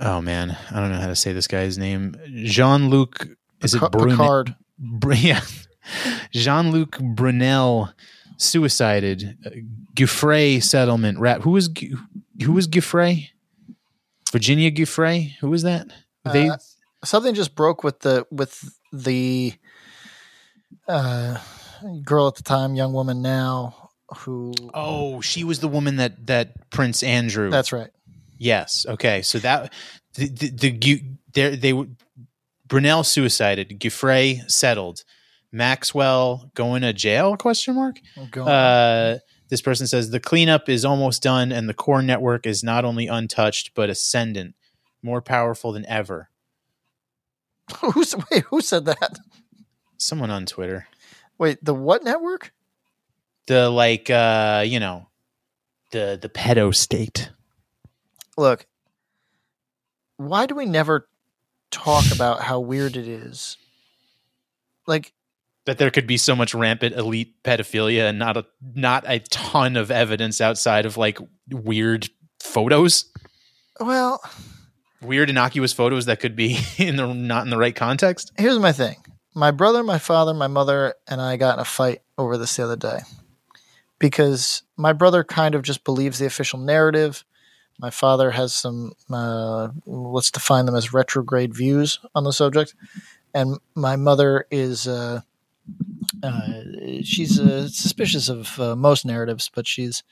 oh man i don't know how to say this guy's name jean-luc is it Brun- Picard? Br- yeah jean-luc brunel suicided uh, Giuffre settlement rap who was who was Giuffre? virginia Giuffre? who was that they Uh, Something just broke with the with the uh, girl at the time, young woman now, who. oh she was the woman that that prince andrew That's right. Yes. Okay. So that the the, the there they Brunel suicided. Giuffre settled. Maxwell going to jail? Question mark. I'm. Uh, this person says the cleanup is almost done, and the core network is not only untouched but ascendant, more powerful than ever. Who's wait? Who said that? Someone on Twitter. Wait, the what network? The like, uh, you know, the the pedo state. Look, why do we never talk about how weird it is? Like, that there could be so much rampant elite pedophilia and not a not a ton of evidence outside of like weird photos well, weird innocuous photos that could be in the not in the right context here's my thing. My brother, my father, my mother, and I got in a fight over this the other day because my brother kind of just believes the official narrative. My father has some, uh, let's define them as retrograde views on the subject. And my mother is, uh, uh, she's uh, suspicious of uh, most narratives, but she's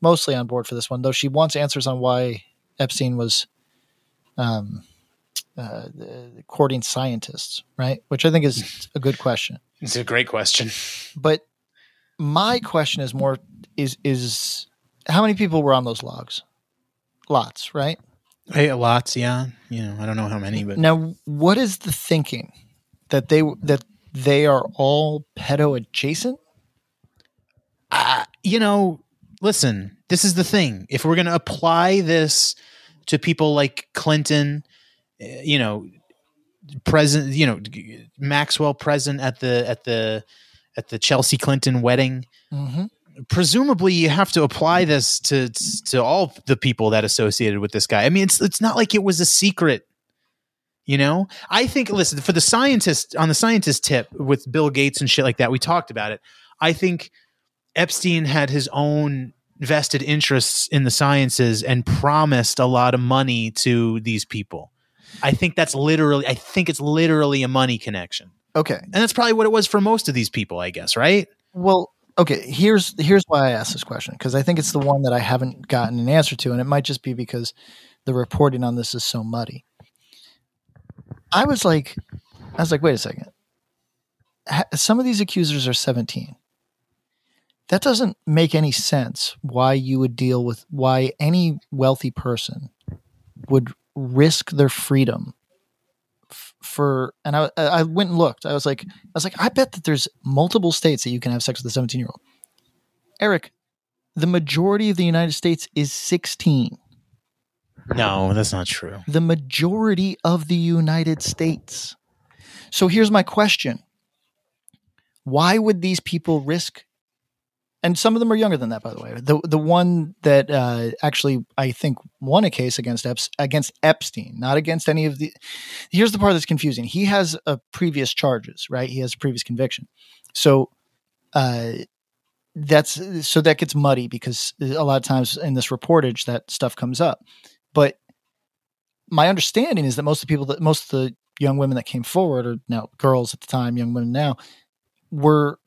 mostly on board for this one, though she wants answers on why Epstein was um, uh, courting scientists, right? Which I think is a good question. it's a great question But my question is more is is how many people were on those logs? Lots, right? hey lots yeah you know i don't know how many but Now, what is the thinking that they that they are all pedo adjacent? uh, you know listen this is the thing if we're going to apply this to people like clinton eh, you know present you know maxwell present at the at the at the chelsea clinton wedding Mm-hmm. Presumably you have to apply this to to all the people that associated with this guy. I mean, it's it's not like it was a secret. You know, I think. Listen, for the scientist on the scientist tip with Bill Gates and shit like that, we talked about it. I think Epstein had his own vested interests in the sciences and promised a lot of money to these people. I think that's literally. I think it's literally a money connection, Okay. and that's probably what it was for most of these people. I guess, right? Well, okay. Here's here's why I asked this question because I think it's the one that I haven't gotten an answer to, and it might just be because the reporting on this is so muddy. I was like, I was like, wait a second. Some of these accusers are 17. That doesn't make any sense. Why you would deal with why any wealthy person would risk their freedom for and I, I went and looked. I was like, I was like, I bet that there's multiple states that you can have sex with a 17 year old. Eric, the majority of the United States is 16. No, that's not true. The majority of the United States. So here's my question Why would these people risk and some of them are younger than that, by the way. The the one that uh, actually I think won a case against Ep- against Epstein, not against any of the. Here's the part that's confusing. He has a previous charges, right? He has a previous conviction, so uh, that's so that gets muddy because a lot of times in this reportage that stuff comes up. But my understanding is that most of the people that most of the young women that came forward, or now girls at the time, young women now, were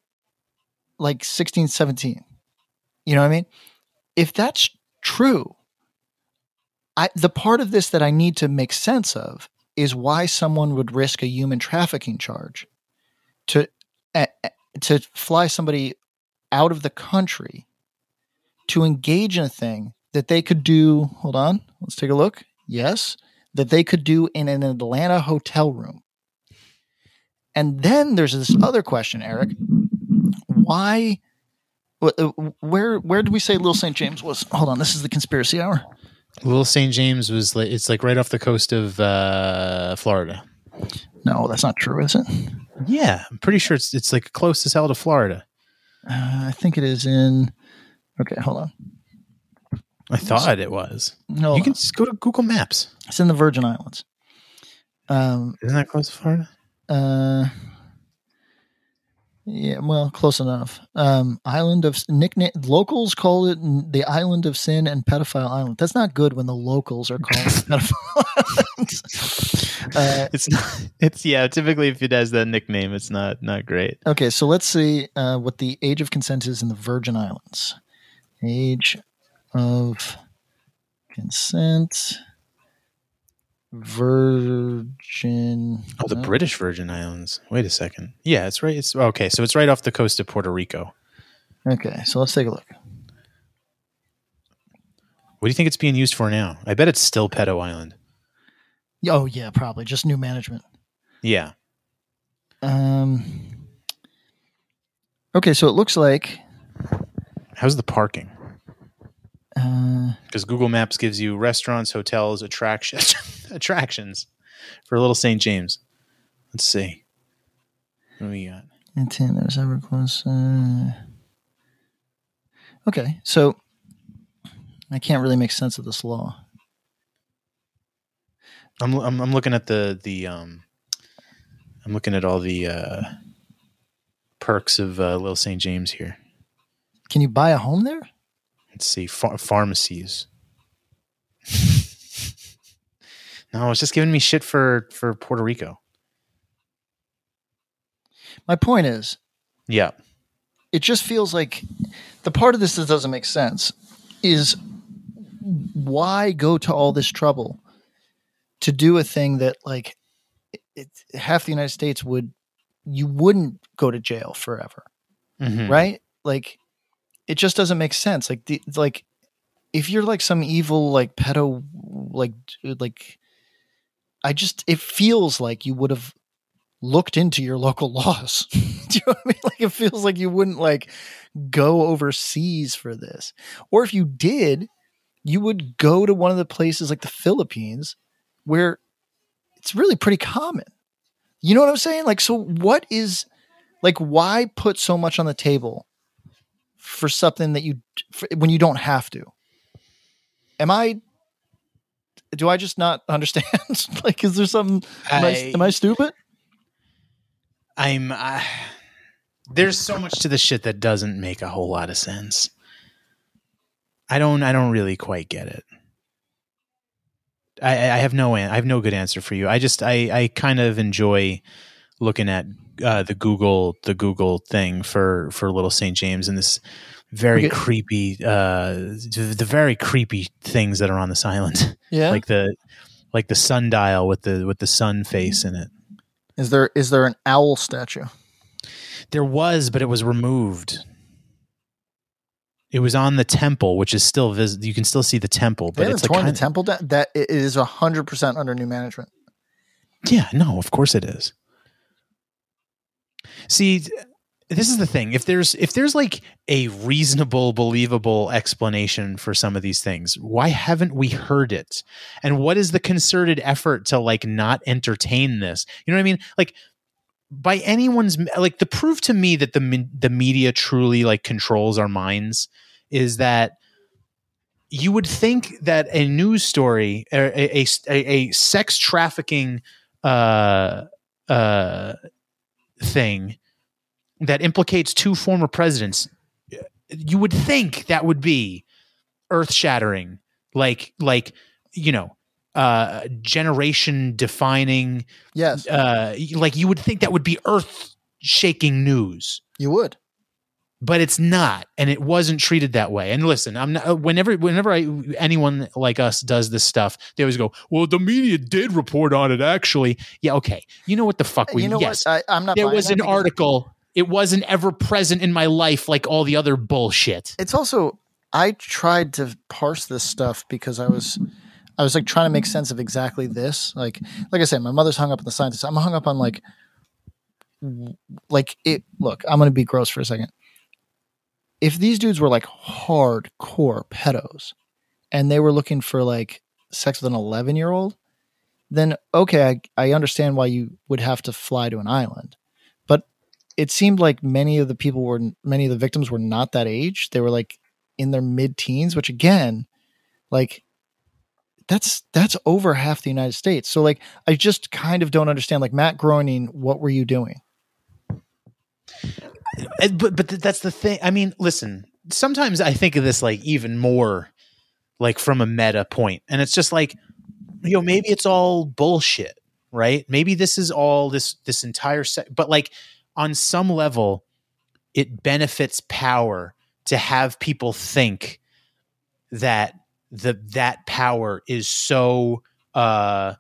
like 16, 17. You know what I mean? If that's true, I the part of this that I need to make sense of is why someone would risk a human trafficking charge to uh, to fly somebody out of the country to engage in a thing that they could do. Hold on, let's take a look. Yes, that they could do in an Atlanta hotel room. And then there's this other question, Eric. Why? Uh, where where did we say Little St. James was? Hold on, this is the conspiracy hour. Little St. James was like it's like right off the coast of uh, Florida. No, that's not true, is it? Yeah, I'm pretty sure it's it's like close as hell to Florida. Uh, I think it is in. Okay, hold on. I thought it was. No, you can just go to Google Maps. It's in the Virgin Islands. Um, Isn't that close to Florida? Uh, yeah, well, close enough. Um, island of nickname locals call it the island of sin and pedophile island. That's not good when the locals are calling it pedophile. uh, it's not. It's yeah. Typically, if it has that nickname, it's not not great. Okay, so let's see uh, what the age of consent is in the Virgin Islands. Age of consent. Virgin. Oh, the British Virgin Islands. Wait a second. Yeah, it's right. It's okay. So it's right off the coast of Puerto Rico. Okay, so let's take a look. What do you think it's being used for now? I bet it's still Pedo Island. Oh yeah, probably just new management. Yeah. Um. Okay, so it looks like. How's the parking? Because uh, Google Maps gives you restaurants, hotels, attractions, attractions for Little St. James. Let's see. What do we got? Intent that was ever close. Uh, okay, so I can't really make sense of this law. I'm I'm, I'm looking at the the um, I'm looking at all the uh, perks of uh, Little St. James here. Can you buy a home there? Let's see pharmacies. No it's just giving me shit for for puerto rico. My point is yeah. it just feels like the part of this that doesn't make sense is why go to all this trouble to do a thing that like it, half the united states would you wouldn't go to jail forever. Mm-hmm. right? Like it just doesn't make sense. Like the like if you're like some evil like pedo like like I just it feels like you would have looked into your local laws. Do you know what I mean? Like it feels like you wouldn't like go overseas for this. Or if you did, you would go to one of the places like the Philippines where it's really pretty common. You know what I'm saying? Like so what is like why put so much on the table for something that you for, when you don't have to. Am I? Do I just not understand? like, is there something? Am I, I, am I stupid? I'm. Uh, there's so much to the shit that doesn't make a whole lot of sense. I don't. I don't really quite get it. I, I have no. I have no good answer for you. I just. I. I kind of enjoy looking at uh, the Google the Google thing for for Little St. James and this very okay. creepy uh the very creepy things that are on this island. Yeah. like the like the sundial with the with the sun face in it. Is there is there an owl statue? There was, but it was removed. It was on the temple, which is still visible. you can still see the temple, but it's like torn kind the temple down. That it is hundred percent under new management. Yeah, no, of course it is. See, this is the thing. If there's if there's like a reasonable, believable explanation for some of these things, why haven't we heard it? And what is the concerted effort to like not entertain this? You know what I mean? Like by anyone's like the proof to me that the the media truly like controls our minds is that you would think that a news story a a, a, a sex trafficking uh uh thing that implicates two former presidents you would think that would be earth shattering like like you know uh generation defining Yes, uh like you would think that would be earth shaking news you would. But it's not and it wasn't treated that way and listen i'm not uh, whenever whenever i anyone like us does this stuff they always go well the media did report on it actually yeah okay you know what the fuck we you know yes what? I, I'm not. there was an because article it wasn't ever present in my life like all the other bullshit It's also. I tried to parse this stuff because I was, I was like trying to make sense of exactly this. Like, like I said, my mother's hung up on the scientists. I'm hung up on like, like it. Look, I'm gonna be gross for a second. If these dudes were like hardcore pedos, and they were looking for like sex with an 11 year old, then okay, I, I understand why you would have to fly to an island. But it seemed like many of the people were, many of the victims were not that age. They were like in their mid teens, which again, like that's that's over half the United States. So like I just kind of don't understand. Like Matt Groening, what were you doing? Uh, but but that's the thing. I mean, listen. Sometimes I think of this like even more, like from a meta point, and it's just like, you know, maybe it's all bullshit, right? Maybe this is all this this entire set, but like on some level, it benefits power to have people think that the that power is so uh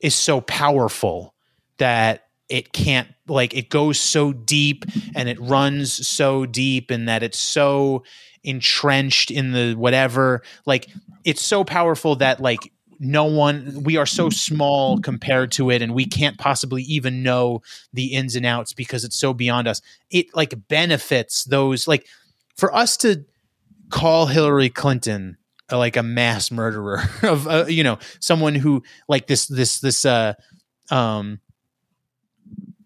is so powerful that it can't like it goes so deep and it runs so deep and that it's so entrenched in the whatever. Like it's so powerful that like no one we are so small compared to it and we can't possibly even know the ins and outs because it's so beyond us. It like benefits those like for us to call hillary clinton uh, like a mass murderer of uh, you know someone who like this this this uh um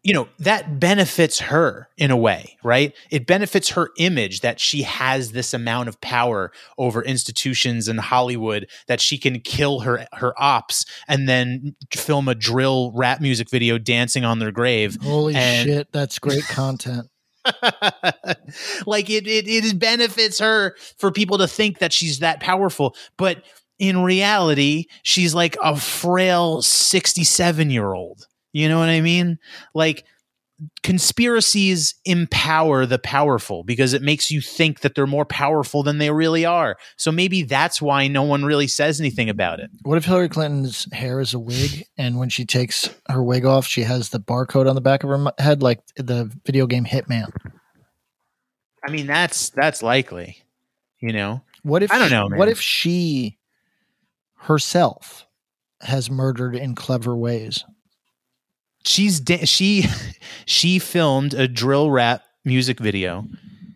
you know that benefits her in a way right it benefits her image that she has this amount of power over institutions in hollywood that she can kill her her ops and then film a drill rap music video dancing on their grave Holy And- shit, that's great content. like it, it it benefits her for people to think that she's that powerful but in reality she's like a frail 67 year old you know what i mean? Like conspiracies empower the powerful because it makes you think that they're more powerful than they really are. So maybe that's why no one really says anything about it. What if Hillary Clinton's hair is a wig, and when she takes her wig off, she has the barcode on the back of her head, like the video game Hitman? i mean that's that's likely you know? What if I don't she- know, What if she herself has murdered in clever ways? She's da- she she filmed a drill rap music video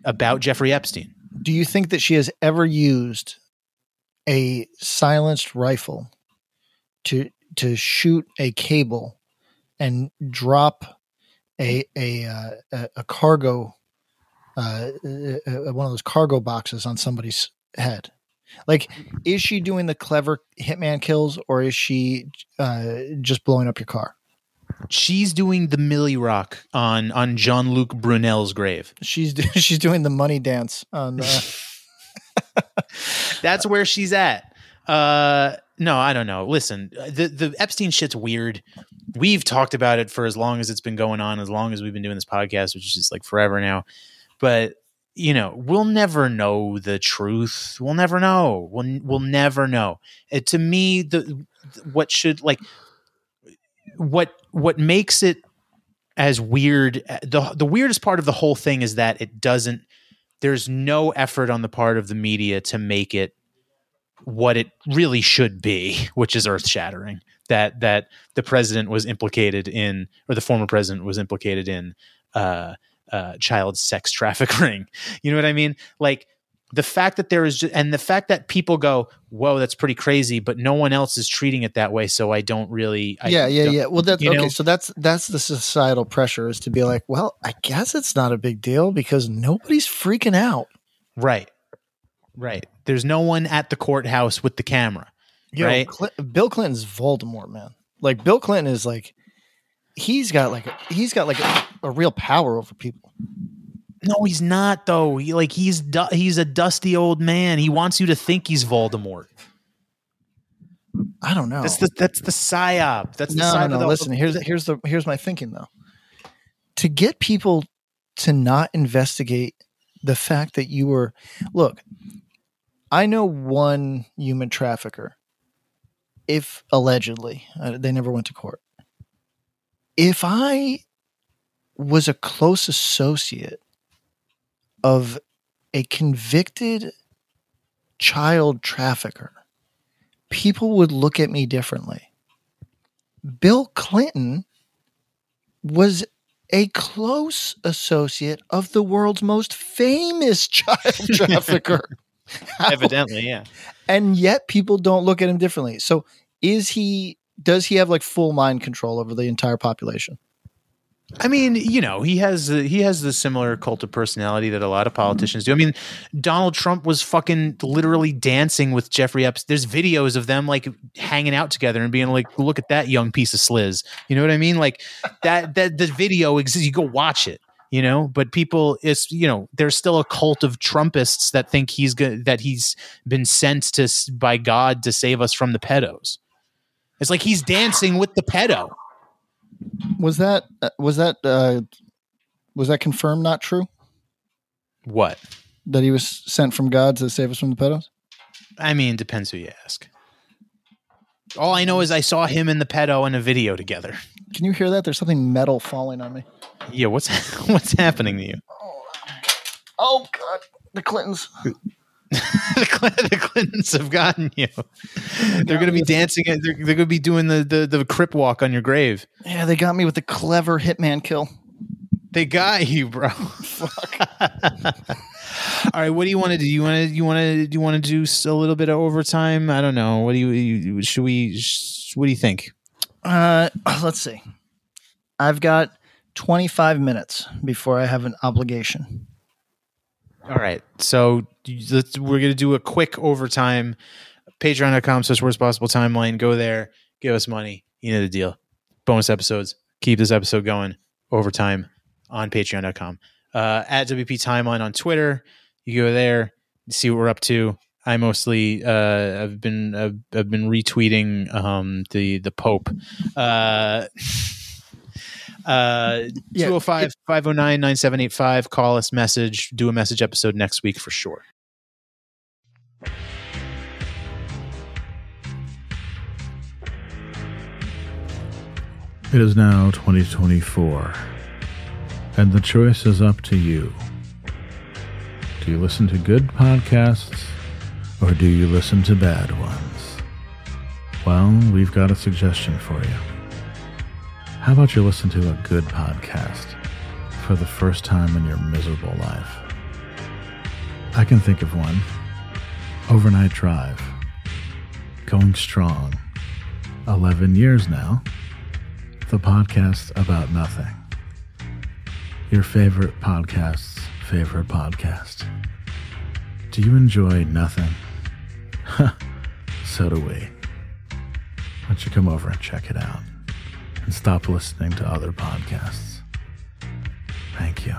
about Jeffrey Epstein. Do you think that she has ever used a silenced rifle to to shoot a cable and drop a a uh, a, cargo uh, uh, one of those cargo boxes on somebody's head? Like, is she doing the clever hitman kills, or is she uh, just blowing up your car? She's doing the Millie Rock on on Jean Luc Brunel's grave. She's she's doing the money dance on. Uh, That's where she's at. Uh, no, I don't know. Listen, the the Epstein shit's weird. We've talked about it for as long as it's been going on, as long as we've been doing this podcast, which is just like forever now. But you know, we'll never know the truth. We'll never know. We'll we'll never know. It, to me, the what should like what what makes it as weird the the weirdest part of the whole thing is that it doesn't there's no effort on the part of the media to make it what it really should be, which is earth shattering. That that the president was implicated in, or the former president was implicated in, uh, uh, child sex trafficking. You know what I mean? Like the fact that there is just, and the fact that people go whoa that's pretty crazy but no one else is treating it that way so i don't really I yeah, yeah, yeah. Well, that's okay. know? So that's that's the societal pressure is to be like, well, I guess it's not a big deal because nobody's freaking out. right right there's no one at the courthouse with the camera Yo, Right. Cl- Bill Clinton's Voldemort, man. Like Bill Clinton is like, he's got like a, he's got like a, a real power over people. No he's not though he, like he's du- he's a dusty old man he wants you to think he's voldemort I don't know. that's the that's the psyop that's the no, psyop no, of no. the- Listen, here's here's the here's my thinking though. To get people to not investigate the fact that you were look, I know one human trafficker. If allegedly, uh, they never went to court. If I was a close associate of a convicted child trafficker, people would look at me differently. Bill Clinton was a close associate of the world's most famous child trafficker. Evidently yeah and yet people don't look at him differently. So is he does he have like full mind control over the entire population? I mean, you know, he has the, he has the similar cult of personality that a lot of mm-hmm. politicians do. I mean, Donald Trump was fucking literally dancing with Jeffrey Epstein. There's videos of them like hanging out together and being like, "Look at that young piece of sliz." You know what I mean? Like that that the video exists. You go watch it. You know, but people, it's you know, there's still a cult of Trumpists that think he's good, that he's been sent to by God to save us from the pedos. It's like he's dancing with the pedo. Was that uh, was that uh, was that confirmed not true What? that he was sent from God to save us from the pedos? I mean, depends who you ask. All I know is I saw him and the pedo in a video together. Can you hear that? There's something metal falling on me. Yeah, what's what's happening to you? Oh God, the Clintons. the, Cl- the Clintons have gotten you. They're going to be dancing. They're, they're going to be doing the, the the crip walk on your grave. Yeah, they got me with the clever hitman kill. They got you, bro. All right, what do you want to do? You want to you want to do you want to do a little bit of overtime? I don't know. What do you, you should we? sh- What do you think? Uh, let's see. I've got 25 minutes before I have an obligation. All right. So let's, we're going to do a quick overtime. Patreon.com slash worst possible timeline. Go there. Give us money. You know the deal. Bonus episodes. Keep this episode going. Overtime on patreon.com. Uh, at WP Timeline on Twitter. You go there. See what we're up to. I mostly uh, I've been I've, I've been retweeting um, the the Pope. Uh, uh, Yeah, 205 509 9785. Call us, message, do a message episode next week for sure. It is now 2024, and the choice is up to you. Do you listen to good podcasts, or do you listen to bad ones? Well, we've got a suggestion for you. How about you listen to a good podcast for the first time in your miserable life? I can think of one Overnight Drive. Going strong. 11 years now the podcast about nothing. Your favorite podcast's favorite podcast. Do you enjoy nothing? so do we. Why don't you come over and check it out and stop listening to other podcasts? Thank you.